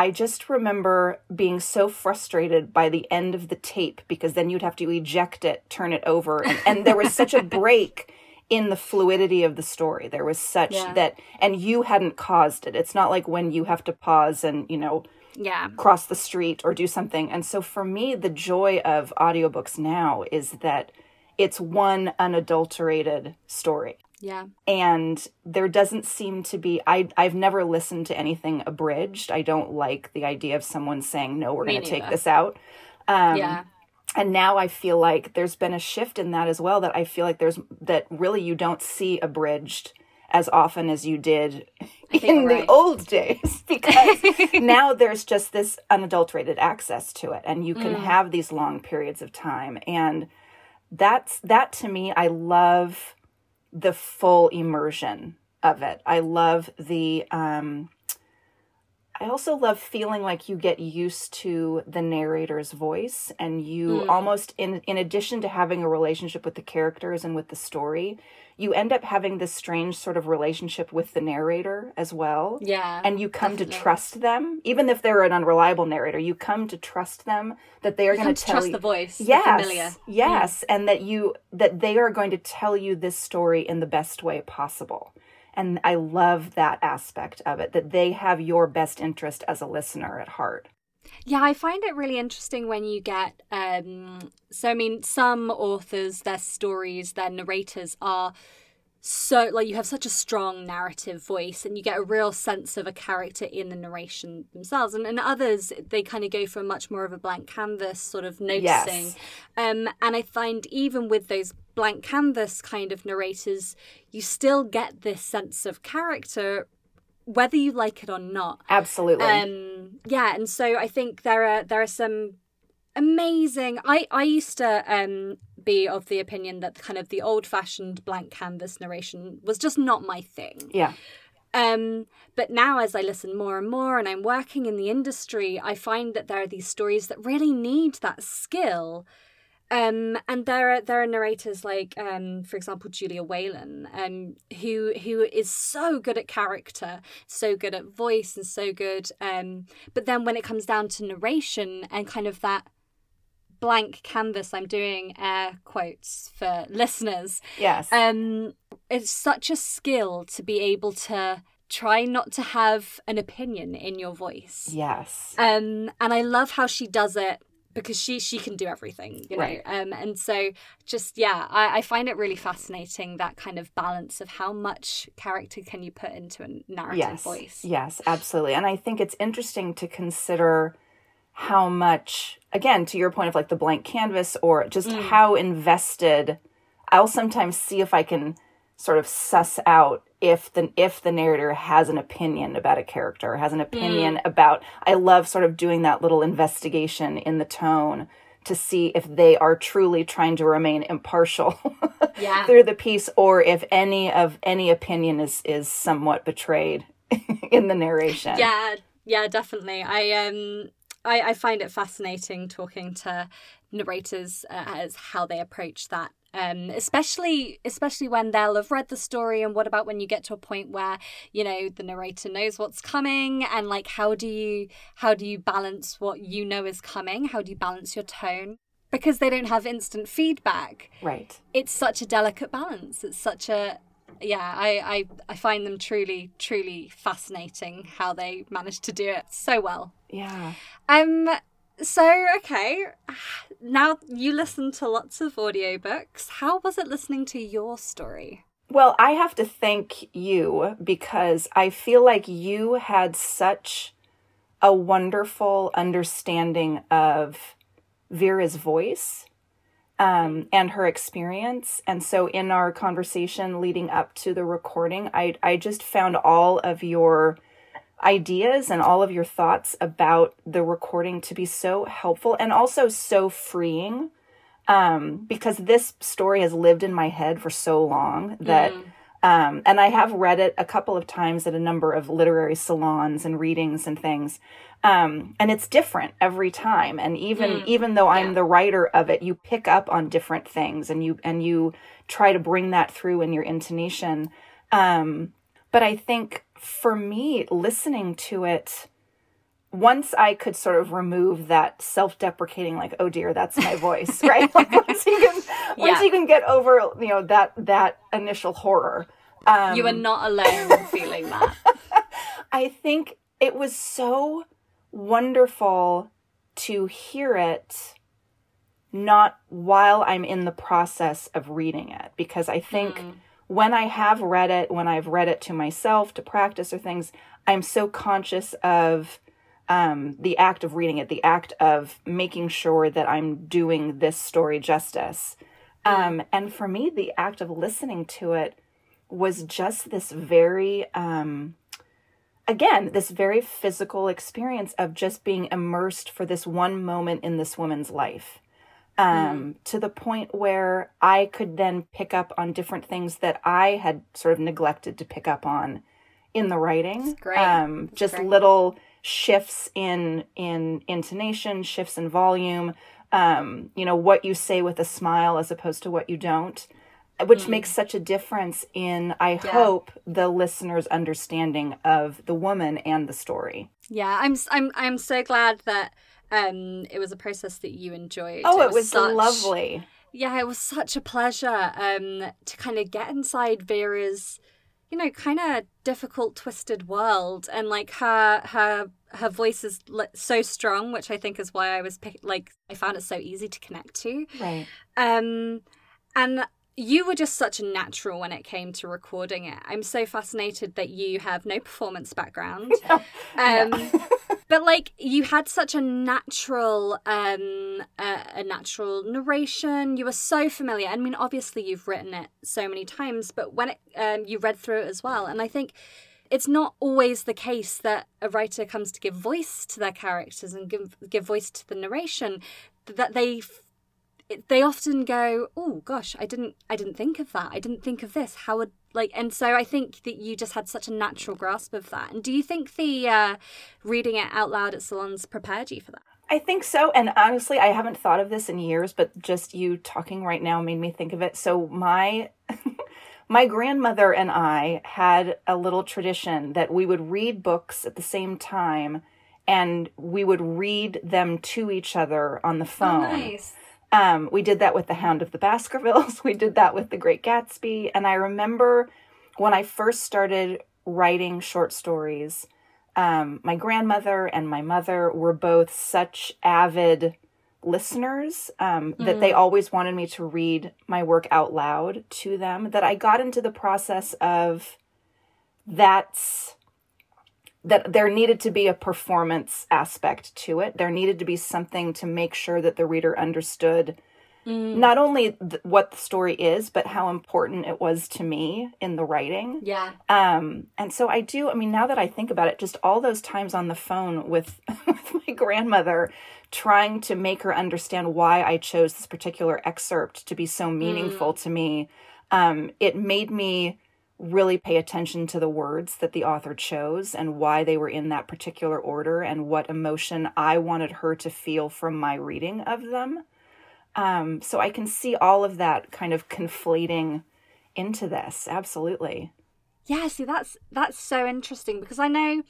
I just remember being so frustrated by the end of the tape because then you'd have to eject it, turn it over, and, and there was such a break in the fluidity of the story. There was such Yeah. that, and you hadn't caused it. It's not like when you have to pause and, you know, Yeah. cross the street or do something. And so for me, the joy of audiobooks now is that it's one unadulterated story. Yeah. And there doesn't seem to be I I've never listened to anything abridged. I don't like the idea of someone saying, No, we're Me gonna take this out. Um yeah. and now I feel like there's been a shift in that as well that I feel like there's that really you don't see abridged as often as you did in you're the old days because now there's just this unadulterated access to it and you can Mm. have these long periods of time and that's that to me I love the full immersion of it. I love the um I also love feeling like you get used to the narrator's voice and you Mm. almost in in addition to having a relationship with the characters and with the story, you end up having this strange sort of relationship with the narrator as well. Yeah. And you come to trust them, even if they're an unreliable narrator. You come to trust them that they are going to tell trust you the voice. the yes familiar. yes and that you that they are going to tell you this story in the best way possible and i love that aspect of it that they have your best interest as a listener at heart Yeah, I find it really interesting when you get um so I mean some authors their stories their narrators are so like you have such a strong narrative voice and you get a real sense of a character in the narration themselves and, and others they kind of go for much more of a blank canvas sort of noticing Yes. um and i find even with those blank canvas kind of narrators you still get this sense of character whether you like it or not. Absolutely. Um yeah and so i think there are there are some amazing i i used to um be of the opinion that kind of the old fashioned blank canvas narration was just not my thing. Yeah. Um but now as i listen more and more and i'm working in the industry i find that there are these stories that really need that skill um, and there are there are narrators like, um, for example, Julia Whelan, um, who who is so good at character, so good at voice, and so good. Um, but then when it comes down to narration and kind of that blank canvas, I'm doing air quotes for listeners. yes Um, it's such a skill to be able to try not to have an opinion in your voice. yes Um, and I love how she does it because she she can do everything, you know. Right. Um, and so just yeah, I, I find it really fascinating that kind of balance of how much character can you put into a narrative yes voice. yes absolutely and i think it's interesting to consider how much again to your point of like the blank canvas or just Mm. how invested i'll sometimes see if i can sort of suss out if the if the narrator has an opinion about a character has an opinion Mm. about i love sort of doing that little investigation in the tone to see if they are truly trying to remain impartial Yeah. through the piece or if any of any opinion is is somewhat betrayed in the narration Yeah, yeah, definitely. I um I, I find it fascinating talking to narrators uh, as how they approach that. Um, especially especially when they'll have read the story and what about when you get to a point where you know the narrator knows what's coming and like how do you how do you balance what you know is coming? How do you balance your tone? Because they don't have instant feedback. Right. It's such a delicate balance. It's such a yeah, I, I I find them truly, truly fascinating how they manage to do it so well. yeah. Um so okay. Now you listen to lots of audiobooks. How was it listening to your story? Well, I have to thank you because I feel like you had such a wonderful understanding of Vera's voice um, and her experience. And so, in our conversation leading up to the recording, I, I just found all of your ideas and all of your thoughts about the recording to be so helpful and also so freeing um, because this story has lived in my head for so long that, um, and I have read it a couple of times at a number of literary salons and readings and things. Um, and it's different every time. And even, even though I'm Yeah. the writer of it, you pick up on different things and you, and you try to bring that through in your intonation. Um, but I think for me, listening to it, once I could sort of remove that self-deprecating, like, oh dear, that's my voice, right? Like once you can, once you can get over, you know, that that initial horror. Um, you are not alone in feeling that. I think it was so wonderful to hear it not while I'm in the process of reading it because I think when I have read it, when I've read it to myself to practice or things, I'm so conscious of um, the act of reading it, the act of making sure that I'm doing this story justice. Um, and for me, the act of listening to it was just this very, um, again, this very physical experience of just being immersed for this one moment in this woman's life. Um, to the point where I could then pick up on different things that I had sort of neglected to pick up on in the writing. great. Um, just great. little shifts in in intonation, shifts in volume. Um, you know what you say with a smile as opposed to what you don't, which makes such a difference in I hope the listener's understanding of the woman and the story. Yeah, I'm I'm I'm so glad that um it was a process that you enjoyed. Oh, it was, such- lovely. Yeah, it was such a pleasure um to kind of get inside Vera's you know, kind of difficult twisted world and like her her her voice is so strong, which I think is why I was pick- like I found it so easy to connect to. Right. Um, and you were just such a natural when it came to recording it. I'm so fascinated that you have no performance background. Um, but like you had such a natural, um, uh, a natural narration. You were so familiar. I mean, obviously you've written it so many times, but when it, um, you read through it as well, and I think it's not always the case that a writer comes to give voice to their characters and give give voice to the narration that they it- they often go oh gosh i didn't i didn't think of that i didn't think of this how would like and so i think that you just had such a natural grasp of that and do you think the uh reading it out loud at salons prepared you for that I think so. And honestly, I haven't thought of this in years, but just you talking right now made me think of it. So my my grandmother and I had a little tradition that we would read books at the same time and we would read them to each other on the phone. Um, we did that with The Hound of the Baskervilles. We did that with The Great Gatsby. And I remember when I first started writing short stories, um, my grandmother and my mother were both such avid listeners um, that they always wanted me to read my work out loud to them that I got into the process of that's that there needed to be a performance aspect to it. There needed to be something to make sure that the reader understood not only th- what the story is, but how important it was to me in the writing. yeah Um, and so I do, I mean, now that I think about it, just all those times on the phone with, with my grandmother trying to make her understand why I chose this particular excerpt to be so meaningful to me, um, it made me really pay attention to the words that the author chose and why they were in that particular order and what emotion I wanted her to feel from my reading of them. Um, so I can see all of that kind of conflating into this. Absolutely. Yeah, see that's that's so interesting because I know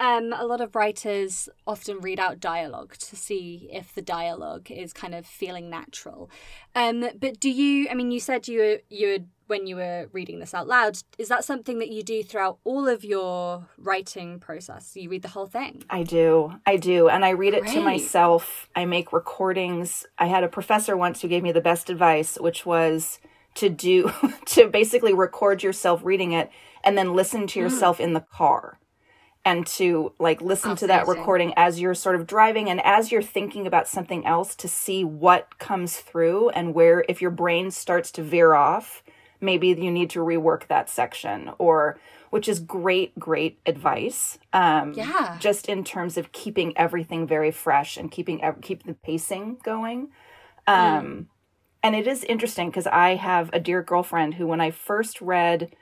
um, a lot of writers often read out dialogue to see if the dialogue is kind of feeling natural. Um, but do you? I mean, you said you were, you were when you were reading this out loud. Is that something that you do throughout all of your writing process? You read the whole thing. I do. I do. And I read it to myself. I make recordings. I had a professor once who gave me the best advice, which was to do, to basically record yourself reading it and then listen to hmm. yourself in the car and to like listen to that recording as you're sort of driving and as you're thinking about something else to see what comes through and where, if your brain starts to veer off, maybe you need to rework that section or which is great great advice um Yeah. just in terms of keeping everything very fresh and keeping keep the pacing going um and it is interesting because i have a dear girlfriend who when i first read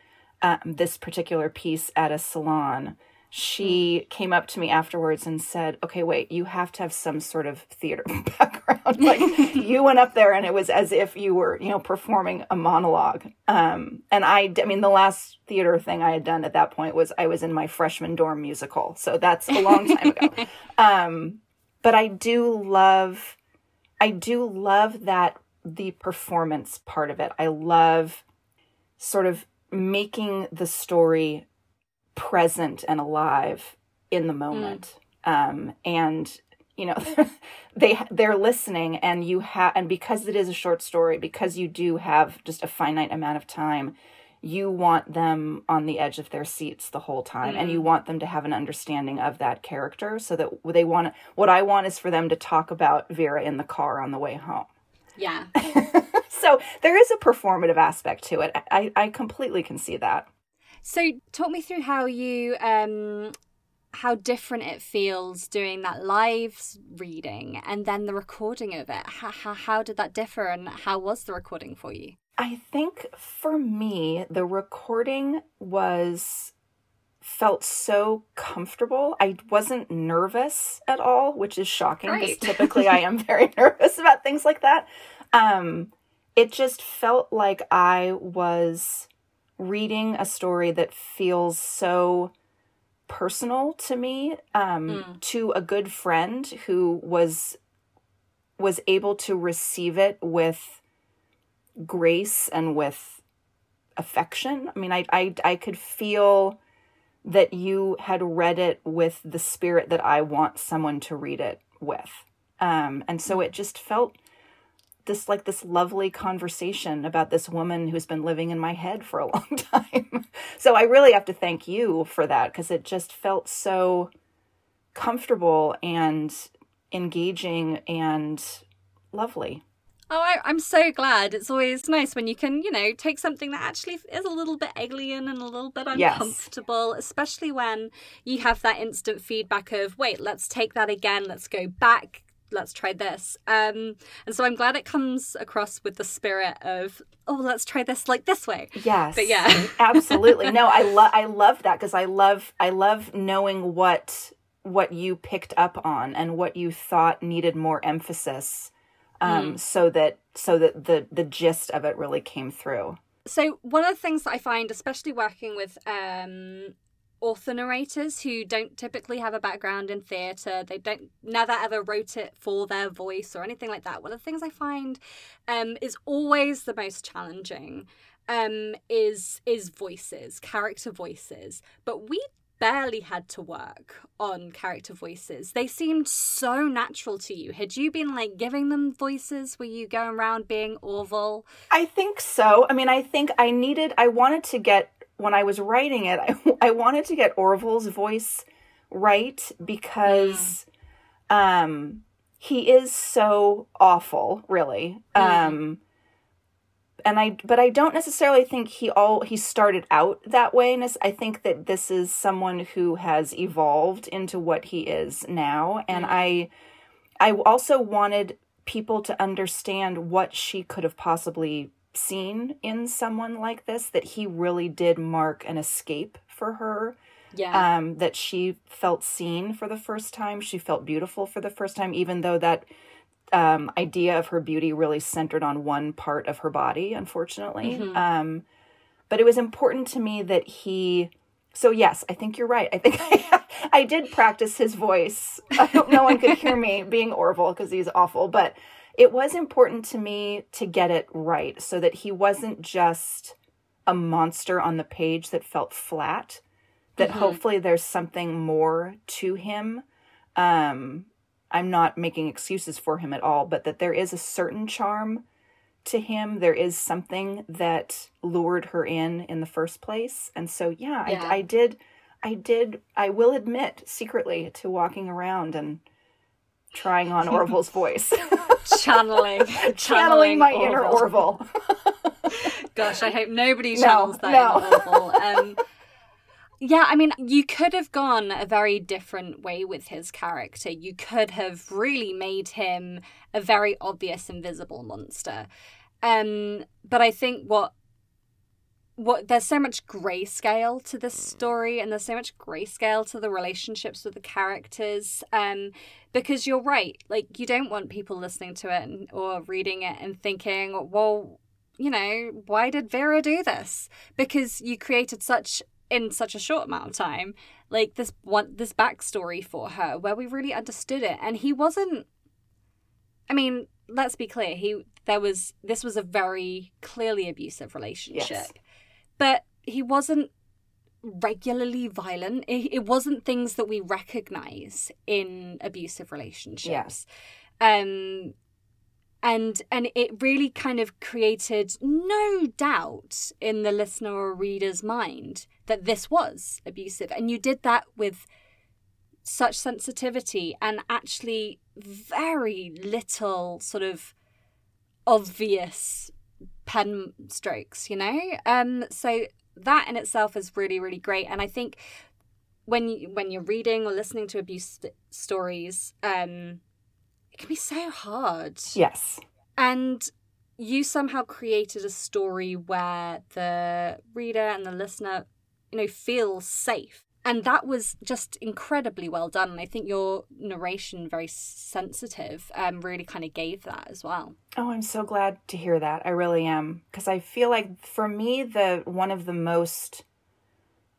um, this particular piece at a salon she came up to me afterwards and said, "Okay, wait, you have to have some sort of theater background. like you went up there and it was as if you were, you know, performing a monologue." Um, and I, I mean, the last theater thing I had done at that point was I was in my freshman dorm musical, so that's a long time ago. Um, but I do love, I do love that the performance part of it. I love sort of making the story present and alive in the moment. Mm. Um, and you know, they they're listening, and you have, and because it is a short story, because you do have just a finite amount of time, you want them on the edge of their seats the whole time, mm. and you mm. want them to have an understanding of that character, so that they want. What I want is for them to talk about Vera in the car on the way home. Yeah. so there is a performative aspect to it. I, I completely can see that. So talk me through how you um how different it feels doing that live reading and then the recording of it. How, how, how did that differ and how was the recording for you? I think for me, the recording was felt so comfortable. I wasn't nervous at all, which is shocking because typically I am very nervous about things like that. Um, it just felt like I was reading a story that feels so personal to me um, mm. to a good friend who was was able to receive it with grace and with affection. I mean, I I I could feel that you had read it with the spirit that I want someone to read it with. Um, and so it just felt this like this lovely conversation about this woman who's been living in my head for a long time. so I really have to thank you for that because it just felt so comfortable and engaging and lovely. Oh, I, am so glad. It's always nice when you can, you know, take something that actually is a little bit alien and a little bit uncomfortable, yes. especially when you have that instant feedback of, wait, let's take that again, let's go back, let's try this. Um, and so I'm glad it comes across with the spirit of, oh, let's try this like this way. Yes. But yeah. absolutely. No, I love I love that because I love I love knowing what what you picked up on and what you thought needed more emphasis um, mm. so that so that the the gist of it really came through. So one of the things that I find, especially working with um, author narrators who don't typically have a background in theatre. They don't never ever wrote it for their voice or anything like that. One of the things I find um, is always the most challenging um, is is voices, character voices. But we barely had to work on character voices. They seemed so natural to you. Had you been like giving them voices? Were you going around being Orval? I think so. I mean, I think I needed, I wanted to get when I was writing it, I, I wanted to get Orville's voice right because mm. um, he is so awful, really. Mm. Um, and I, but I don't necessarily think he all he started out that way. I think that this is someone who has evolved into what he is now, and mm. I, I also wanted people to understand what she could have possibly seen in someone like this that he really did mark an escape for her. Yeah. Um that she felt seen for the first time. She felt beautiful for the first time even though that um idea of her beauty really centered on one part of her body unfortunately. Mm-hmm. um but it was important to me that he so yes i think you're right. I think i, I did practice his voice. I hope no one could hear me being orval because he's awful but it was important to me to get it right so that he wasn't just a monster on the page that felt flat that mm-hmm. hopefully there's something more to him um i'm not making excuses for him at all but that there is a certain charm to him there is something that lured her in in the first place and so yeah, yeah. I, I did i did i will admit secretly to walking around and trying on orval's voice channeling, channeling, channeling my Orval. inner Orval. Gosh, I hope nobody channels no, that no. Orval. Um, yeah, I mean, you could have gone a very different way with his character. You could have really made him a very obvious invisible monster. Um, but I think what what there's so much grayscale to this story and there's so much grayscale to the relationships with the characters um because you're right like you don't want people listening to it and, or reading it and thinking well you know why did vera do this? Because you created such in such a short amount of time like this one this backstory for her where we really understood it. And he wasn't i mean let's be clear he there was this was a very clearly abusive relationship. Yes. But he wasn't regularly violent. It, it wasn't things that we recognize in abusive relationships. Um and and it really kind of created no doubt in the listener or reader's mind that this was abusive. And you did that with such sensitivity and actually very little sort of obvious pen strokes you know? Um so that in itself is really really great. And i think when you when you're reading or listening to abuse st- stories um it can be so hard. Yes. and you somehow created a story where the reader and the listener you know feel safe and that was just incredibly well done and i think your narration very sensitive um really kind of gave that as well. Oh, I'm so glad to hear that. I really am. Because I feel like for me the one of the most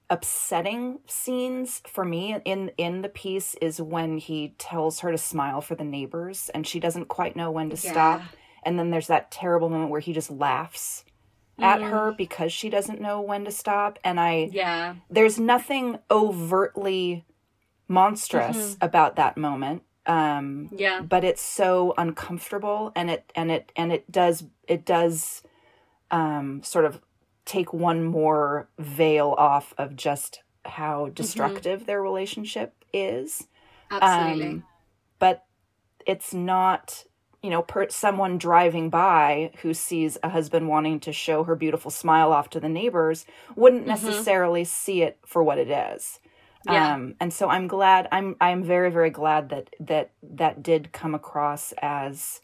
upsetting scenes for me in in the piece is when he tells her to smile for the neighbors and she doesn't quite know when to stop. And then there's that terrible moment where he just laughs at Mm. her because she doesn't know when to stop and I yeah. there's nothing overtly monstrous about that moment um yeah. but it's so uncomfortable and it and it and it does it does um sort of take one more veil off of just how destructive their relationship is. Absolutely. Um, but it's not you know per someone driving by who sees a husband wanting to show her beautiful smile off to the neighbors wouldn't necessarily see it for what it is. Yeah. um and so i'm glad i'm i'm very very glad that that that did come across as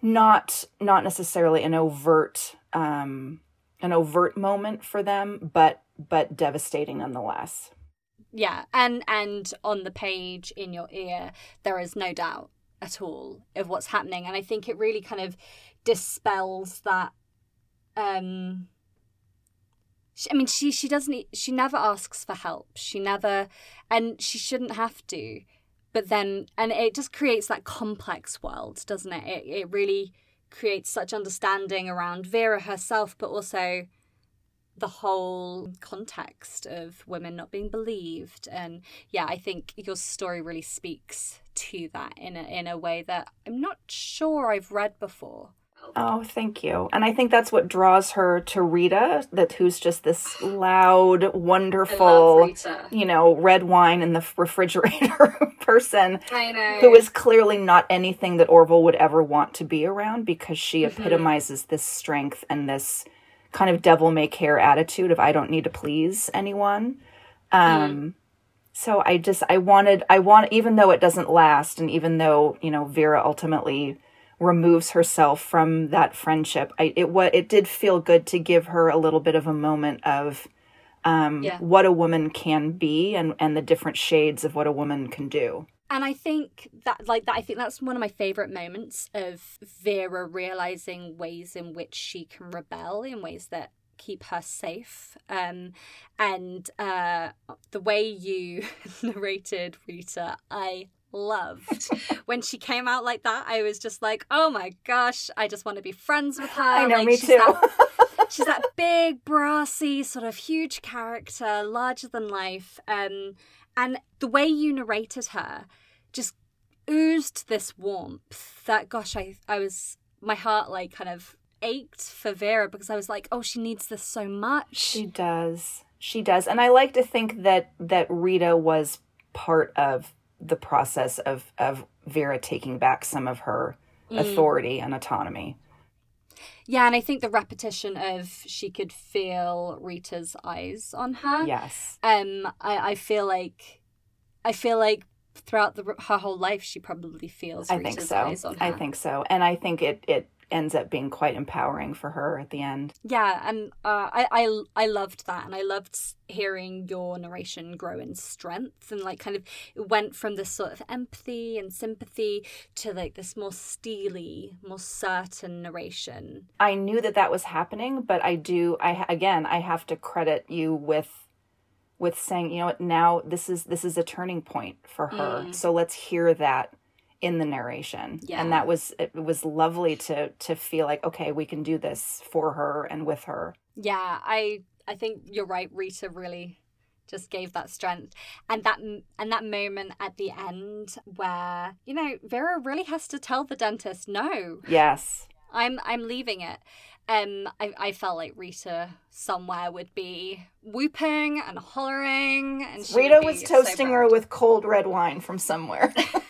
not not necessarily an overt um an overt moment for them but but devastating nonetheless. Yeah and and on the page in your ear there is no doubt at all of what's happening. And i think it really kind of dispels that um i mean she she doesn't she never asks for help. She never and she shouldn't have to but then and it just creates that complex world doesn't it? It, it really creates such understanding around vera herself but also the whole context of women not being believed and yeah i think your story really speaks to that in a, in a way that i'm not sure i've read before Oh, thank you. And I think that's what draws her to Rita, that who's just this loud, wonderful, you know, red wine in the refrigerator person i know who is clearly not anything that Orville would ever want to be around because she Mm-hmm. epitomizes this strength and this kind of devil may care attitude of I don't need to please anyone. Um so I just I wanted I want even though it doesn't last and even though, you know, Vera ultimately removes herself from that friendship, I it what it did feel good to give her a little bit of a moment of um Yeah. what a woman can be and and the different shades of what a woman can do. And i think that like that i think that's one of my favorite moments of vera realizing ways in which she can rebel in ways that keep her safe. Um and uh the way you narrated rita i loved. When she came out like that i was just like oh my gosh i just want to be friends with her. I know, like, me too. that- she's that big brassy sort of huge character larger than life. Um and the way you narrated her just oozed this warmth that gosh i i was my heart like kind of ached for vera because i was like oh she needs this so much She does. She does. And I like to think that that Rita was part of the process of of Vera taking back some of her mm. authority and autonomy. Yeah and i think the repetition of she could feel rita's eyes on her Yes. um i i feel like i feel like throughout the her whole life she probably feels I rita's think so. eyes on her I think so. And I think it it ends up being quite empowering for her at the end. Yeah, and uh, I, I I loved that, and I loved hearing your narration grow in strength, and like kind of it went from this sort of empathy and sympathy to like this more steely, more certain narration. I knew that that was happening, but I do. I again, I have to credit you with with saying, you know what, now this is this is a turning point for her. Mm. So let's hear that in the narration. Yeah. And that was it was lovely to to feel like okay, we can do this for her and with her. Yeah, I I think you're right Rita really just gave that strength and that and that moment at the end where you know Vera really has to tell the dentist no. Yes. I'm I'm leaving it. Um, I, I felt like Rita somewhere would be whooping and hollering, and Rita was toasting so her with cold red wine from somewhere.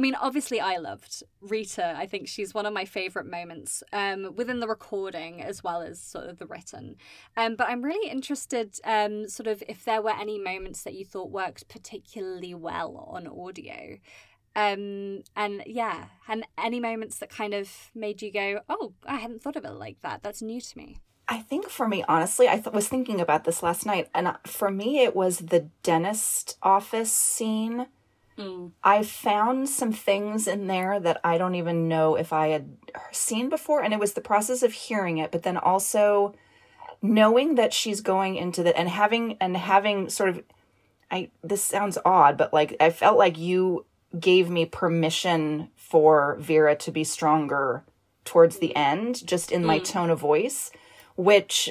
I mean, obviously, I loved Rita. I think she's one of my favorite moments um, within the recording as well as sort of the written. Um, but I'm really interested, um, sort of, if there were any moments that you thought worked particularly well on audio. Um, and yeah, and any moments that kind of made you go, oh, I hadn't thought of it like that. That's new to me. I think for me, honestly, I th- was thinking about this last night, and uh, for me, it was the dentist office scene. Mm. I found some things in there that I don't even know if I had seen before, and it was the process of hearing it, but then also knowing that she's going into that and having and having sort of. I this sounds odd, but like I felt like you gave me permission for Vera to be stronger towards the end, just in mm. my tone of voice, which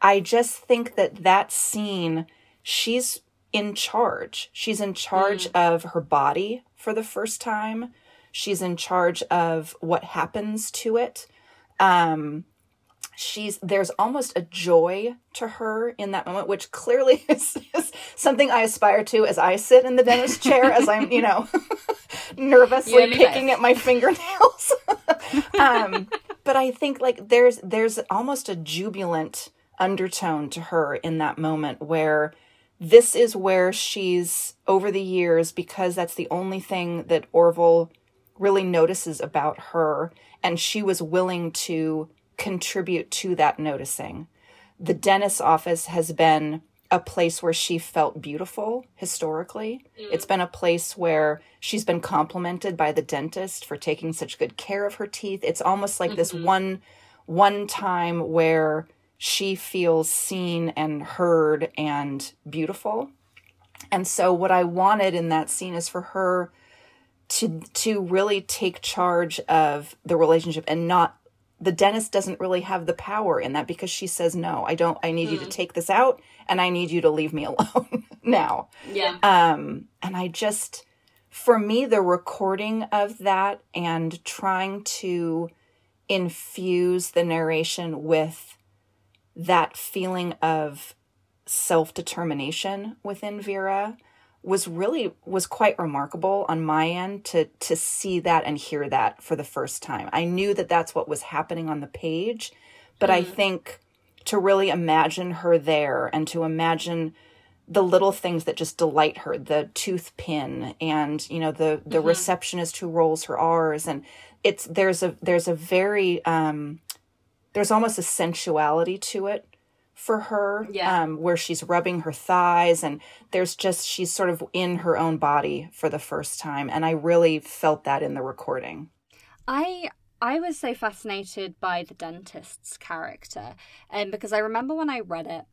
I just think that that scene, she's in charge. She's in charge mm. of her body for the first time. She's in charge of what happens to it. Um, she's there's almost a joy to her in that moment which clearly is, is, something i aspire to as i sit in the dentist chair as i'm you know nervously picking at my fingernails um, but i think like there's there's almost a jubilant undertone to her in that moment where this is where she's over the years because that's the only thing that orville really notices about her and she was willing to contribute to that noticing. The dentist's office has been a place where she felt beautiful historically. Mm. It's been a place where she's been complimented by the dentist for taking such good care of her teeth. It's almost like mm-hmm. this one one time where she feels seen and heard and beautiful. And so what I wanted in that scene is for her to to really take charge of the relationship and not the dentist doesn't really have the power in that because she says no i don't i need mm. you to hmm. take this out and i need you to leave me alone now yeah um and i just for me the recording of that and trying to infuse the narration with that feeling of self-determination within vera was really was quite remarkable on my end to to see that and hear that for the first time. I knew that that's what was happening on the page, but mm. I think to really imagine her there and to imagine the little things that just delight her the tooth pin and you know the the mm-hmm. receptionist who rolls her r's and it's there's a there's a very um there's almost a sensuality to it for her yeah. um, where she's rubbing her thighs and there's just she's sort of in her own body for the first time and i really felt that in the recording i i was so fascinated by the dentist's character and um, because i remember when i read it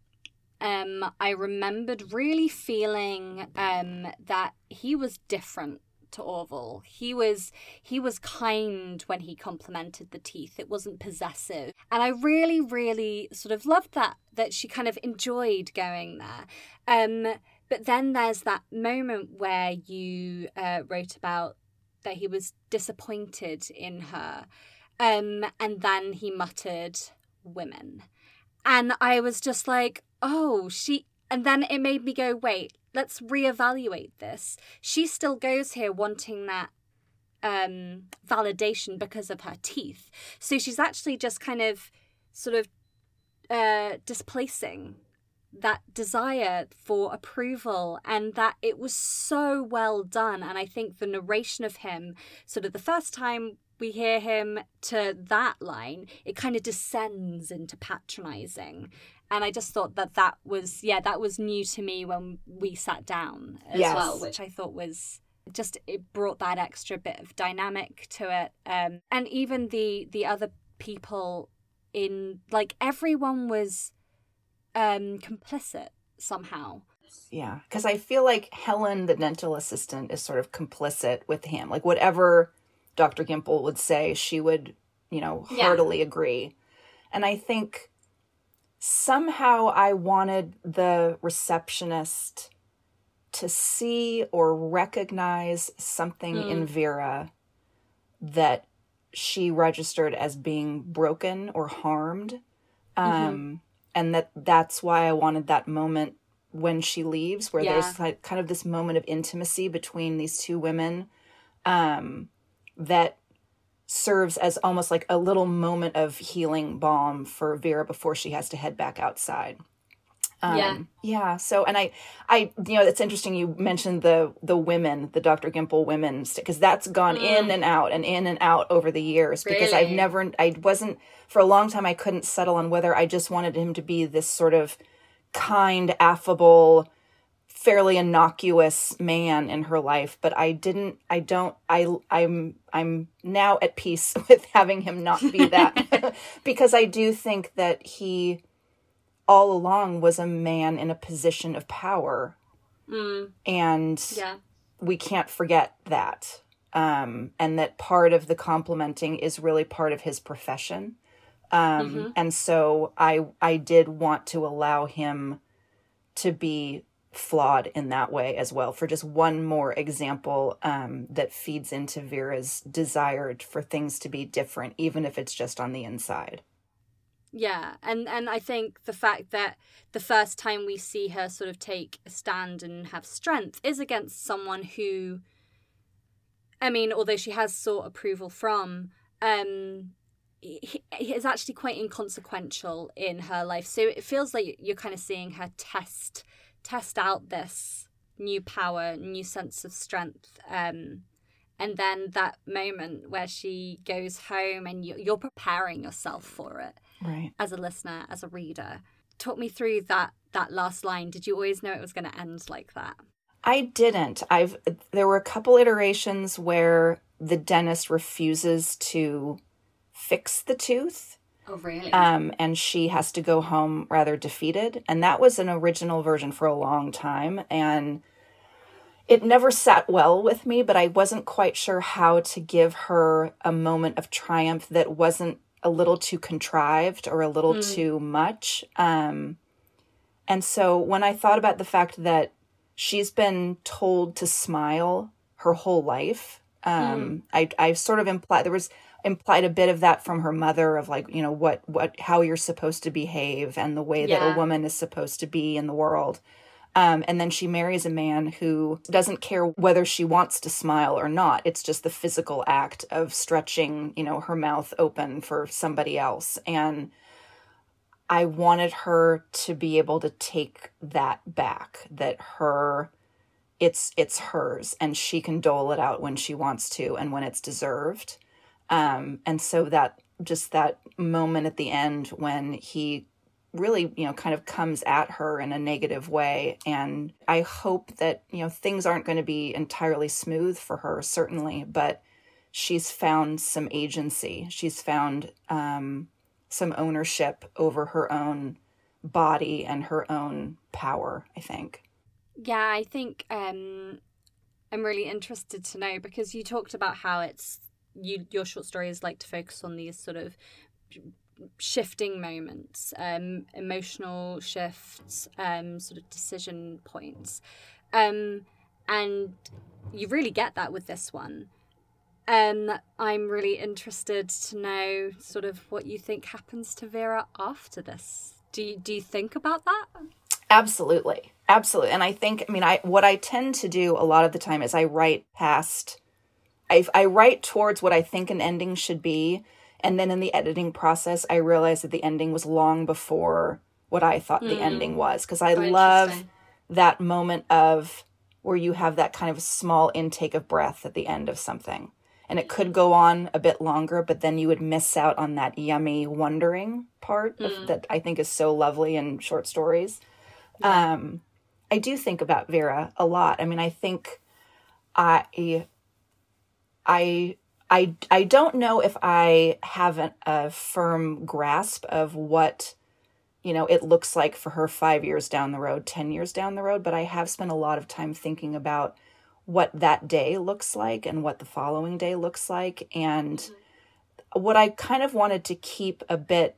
um, I remembered really feeling um, that he was different to Orville. He was he was kind when he complimented the teeth. It wasn't possessive. And I really, really sort of loved that that she kind of enjoyed going there. Um, but then there's that moment where you uh, wrote about that he was disappointed in her. Um, and then he muttered women. And I was just like, oh, she and then it made me go, wait, let's reevaluate this. She still goes here wanting that um, validation because of her teeth. So she's actually just kind of sort of uh, displacing that desire for approval and that it was so well done and i think the narration of him sort of the first time we hear him to that line, it kind of descends into patronizing. And I just thought that that was, yeah, that was new to me when we sat down as Yes. well, which I thought was just, it brought that extra bit of dynamic to it. Um, and even the, the other people in, like, everyone was um, complicit somehow. Yeah, because I feel like Helen, the dental assistant, is sort of complicit with him. Like whatever Dr. Gimple would say, she would, you know, Yeah. heartily agree. And I think somehow I wanted the receptionist to see or recognize something in Vera that she registered as being broken or harmed um and that that's why i wanted that moment when she leaves where Yeah. there's like kind of this moment of intimacy between these two women um that serves as almost like a little moment of healing balm for vera before she has to head back outside. Um, Yeah. yeah so and i i you know it's interesting you mentioned the the women the dr gimple women because that's gone in and out and in and out over the years because i've never i wasn't for a long time i couldn't settle on whether i just wanted him to be this sort of kind affable fairly innocuous man in her life but i didn't i don't i i'm i'm now at peace with having him not be that. Because i do think that he all along was a man in a position of power. And Yeah. we can't forget that. Um, and that part of the complimenting is really part of his profession. Um, and so i i did want to allow him to be flawed in that way as well for just one more example um, that feeds into vera's desire for things to be different even if it's just on the inside Yeah, and and I think the fact that the first time we see her sort of take a stand and have strength is against someone who, I mean, although she has sought approval from, um, he, he is actually quite inconsequential in her life. So it feels like you're kind of seeing her test test out this new power, new sense of strength. Um, and then that moment where she goes home and you, you're preparing yourself for it right as a listener, as a reader. Talk me through that that last line. Did you always know it was going to end like that? I didn't. I've there were a couple iterations where the dentist refuses to fix the tooth Oh, really? um, and she has to go home rather defeated. And that was an original version for a long time. And it never sat well with me, but I wasn't quite sure how to give her a moment of triumph that wasn't a little too contrived or a little too much. Um, and so when I thought about the fact that she's been told to smile her whole life, um, I, I sort of implied there was implied a bit of that from her mother of like you know what what how you're supposed to behave and the way that a woman is supposed to be in the world um, and then she marries a man who doesn't care whether she wants to smile or not. It's just the physical act of stretching, you know, her mouth open for somebody else. And I wanted her to be able to take that back, that her it's it's hers and she can dole it out when she wants to and when it's deserved. Um, and so that just that moment at the end when he really you know kind of comes at her in a negative way. And i hope that you know things aren't going to be entirely smooth for her certainly but she's found some agency. She's found um, some ownership over her own body and her own power i think. Yeah, I think um, I'm really interested to know because you talked about how it's you your short stories like to focus on these sort of shifting moments, um, emotional shifts, um, sort of decision points, um, and you really get that with this one. Um, I'm really interested to know sort of what you think happens to Vera after this. Do you, do you think about that? Absolutely. Absolutely. And I think, I mean, I, what I tend to do a lot of the time is I write past, I, I write towards what I think an ending should be. And then in the editing process, I realized that the ending was long before what I thought the ending was. Cause I Oh, love that moment of where you have that kind of small intake of breath at the end of something. and it could go on a bit longer, but then you would miss out on that yummy wondering part of, Mm. that I think is so lovely in short stories. Um, I do think about Vera a lot. I mean, I think I, I, I, I don't know if I have an, a firm grasp of what, you know, it looks like for her five years down the road, 10 years down the road, but I have spent a lot of time thinking about what that day looks like and what the following day looks like. And mm-hmm. what I kind of wanted to keep a bit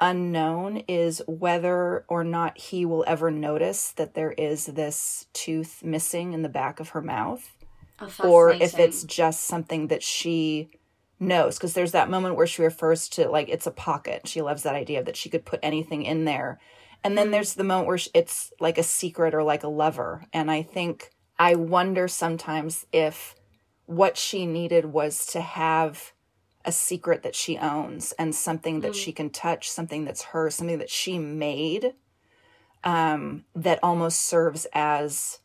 unknown is whether or not he will ever notice that there is this tooth missing in the back of her mouth Oh, or if it's just something that she knows because there's that moment where she refers to like it's a pocket. She loves that idea that she could put anything in there. And then there's the moment where it's like a secret or like a lever and i think i wonder sometimes if what she needed was to have a secret that she owns and something that she can touch something that's her something that she made um, that almost serves as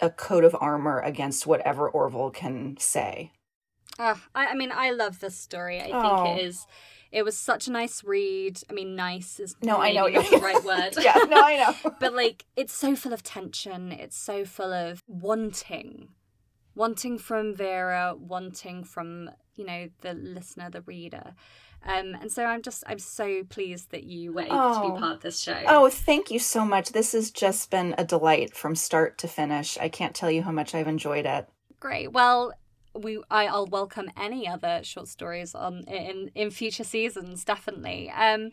a coat of armor against whatever Orville can say. Oh, I, I mean, I love this story. I think Oh. it is. It was such a nice read. I mean, nice is No, I know not the right word. yeah, no, I know. but like, it's so full of tension. It's so full of wanting, wanting from Vera, wanting from you know the listener, the reader. Um, and so I'm just I'm so pleased that you were able to Oh. be part of this show. Oh, thank you so much. This has just been a delight from start to finish. I can't tell you how much I've enjoyed it. Great. Well, we I, I'll welcome any other short stories on in in future seasons, definitely. Um,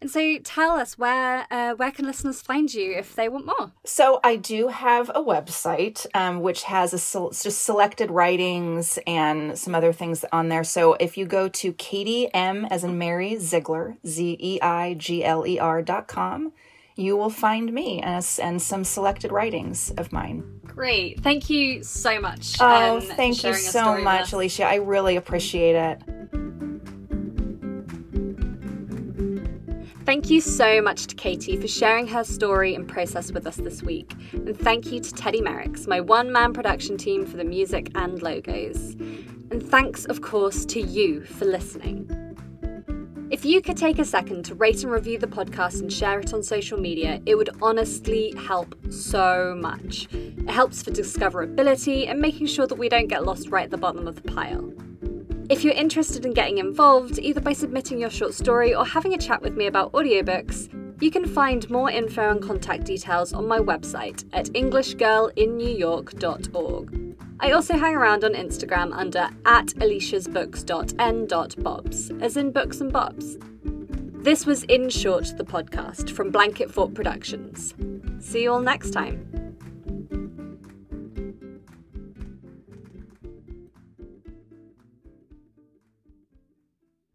and so tell us where uh, where can listeners find you if they want more? So I do have a website um, which has a sel- just selected writings and some other things on there. So if you go to Katie M as in Mary Zeigler Z E I G L E R dot com, you will find me and, and some selected writings of mine. Great. Thank you so much. Oh, um, thank you so much. Alicia. I really appreciate it. Thank you so much to Katie for sharing her story and process with us this week. And thank you to Teddy Merricks, my one man production team for the music and logos. And thanks, of course, to you for listening. If you could take a second to rate and review the podcast and share it on social media, it would honestly help so much. It helps for discoverability and making sure that we don't get lost right at the bottom of the pile. If you're interested in getting involved, either by submitting your short story or having a chat with me about audiobooks, you can find more info and contact details on my website at englishgirlinnewyork.org. I also hang around on Instagram under at aliciasbooks.n.bobs, as in books and bobs. This was In Short, the podcast from Blanket Fort Productions. See you all next time.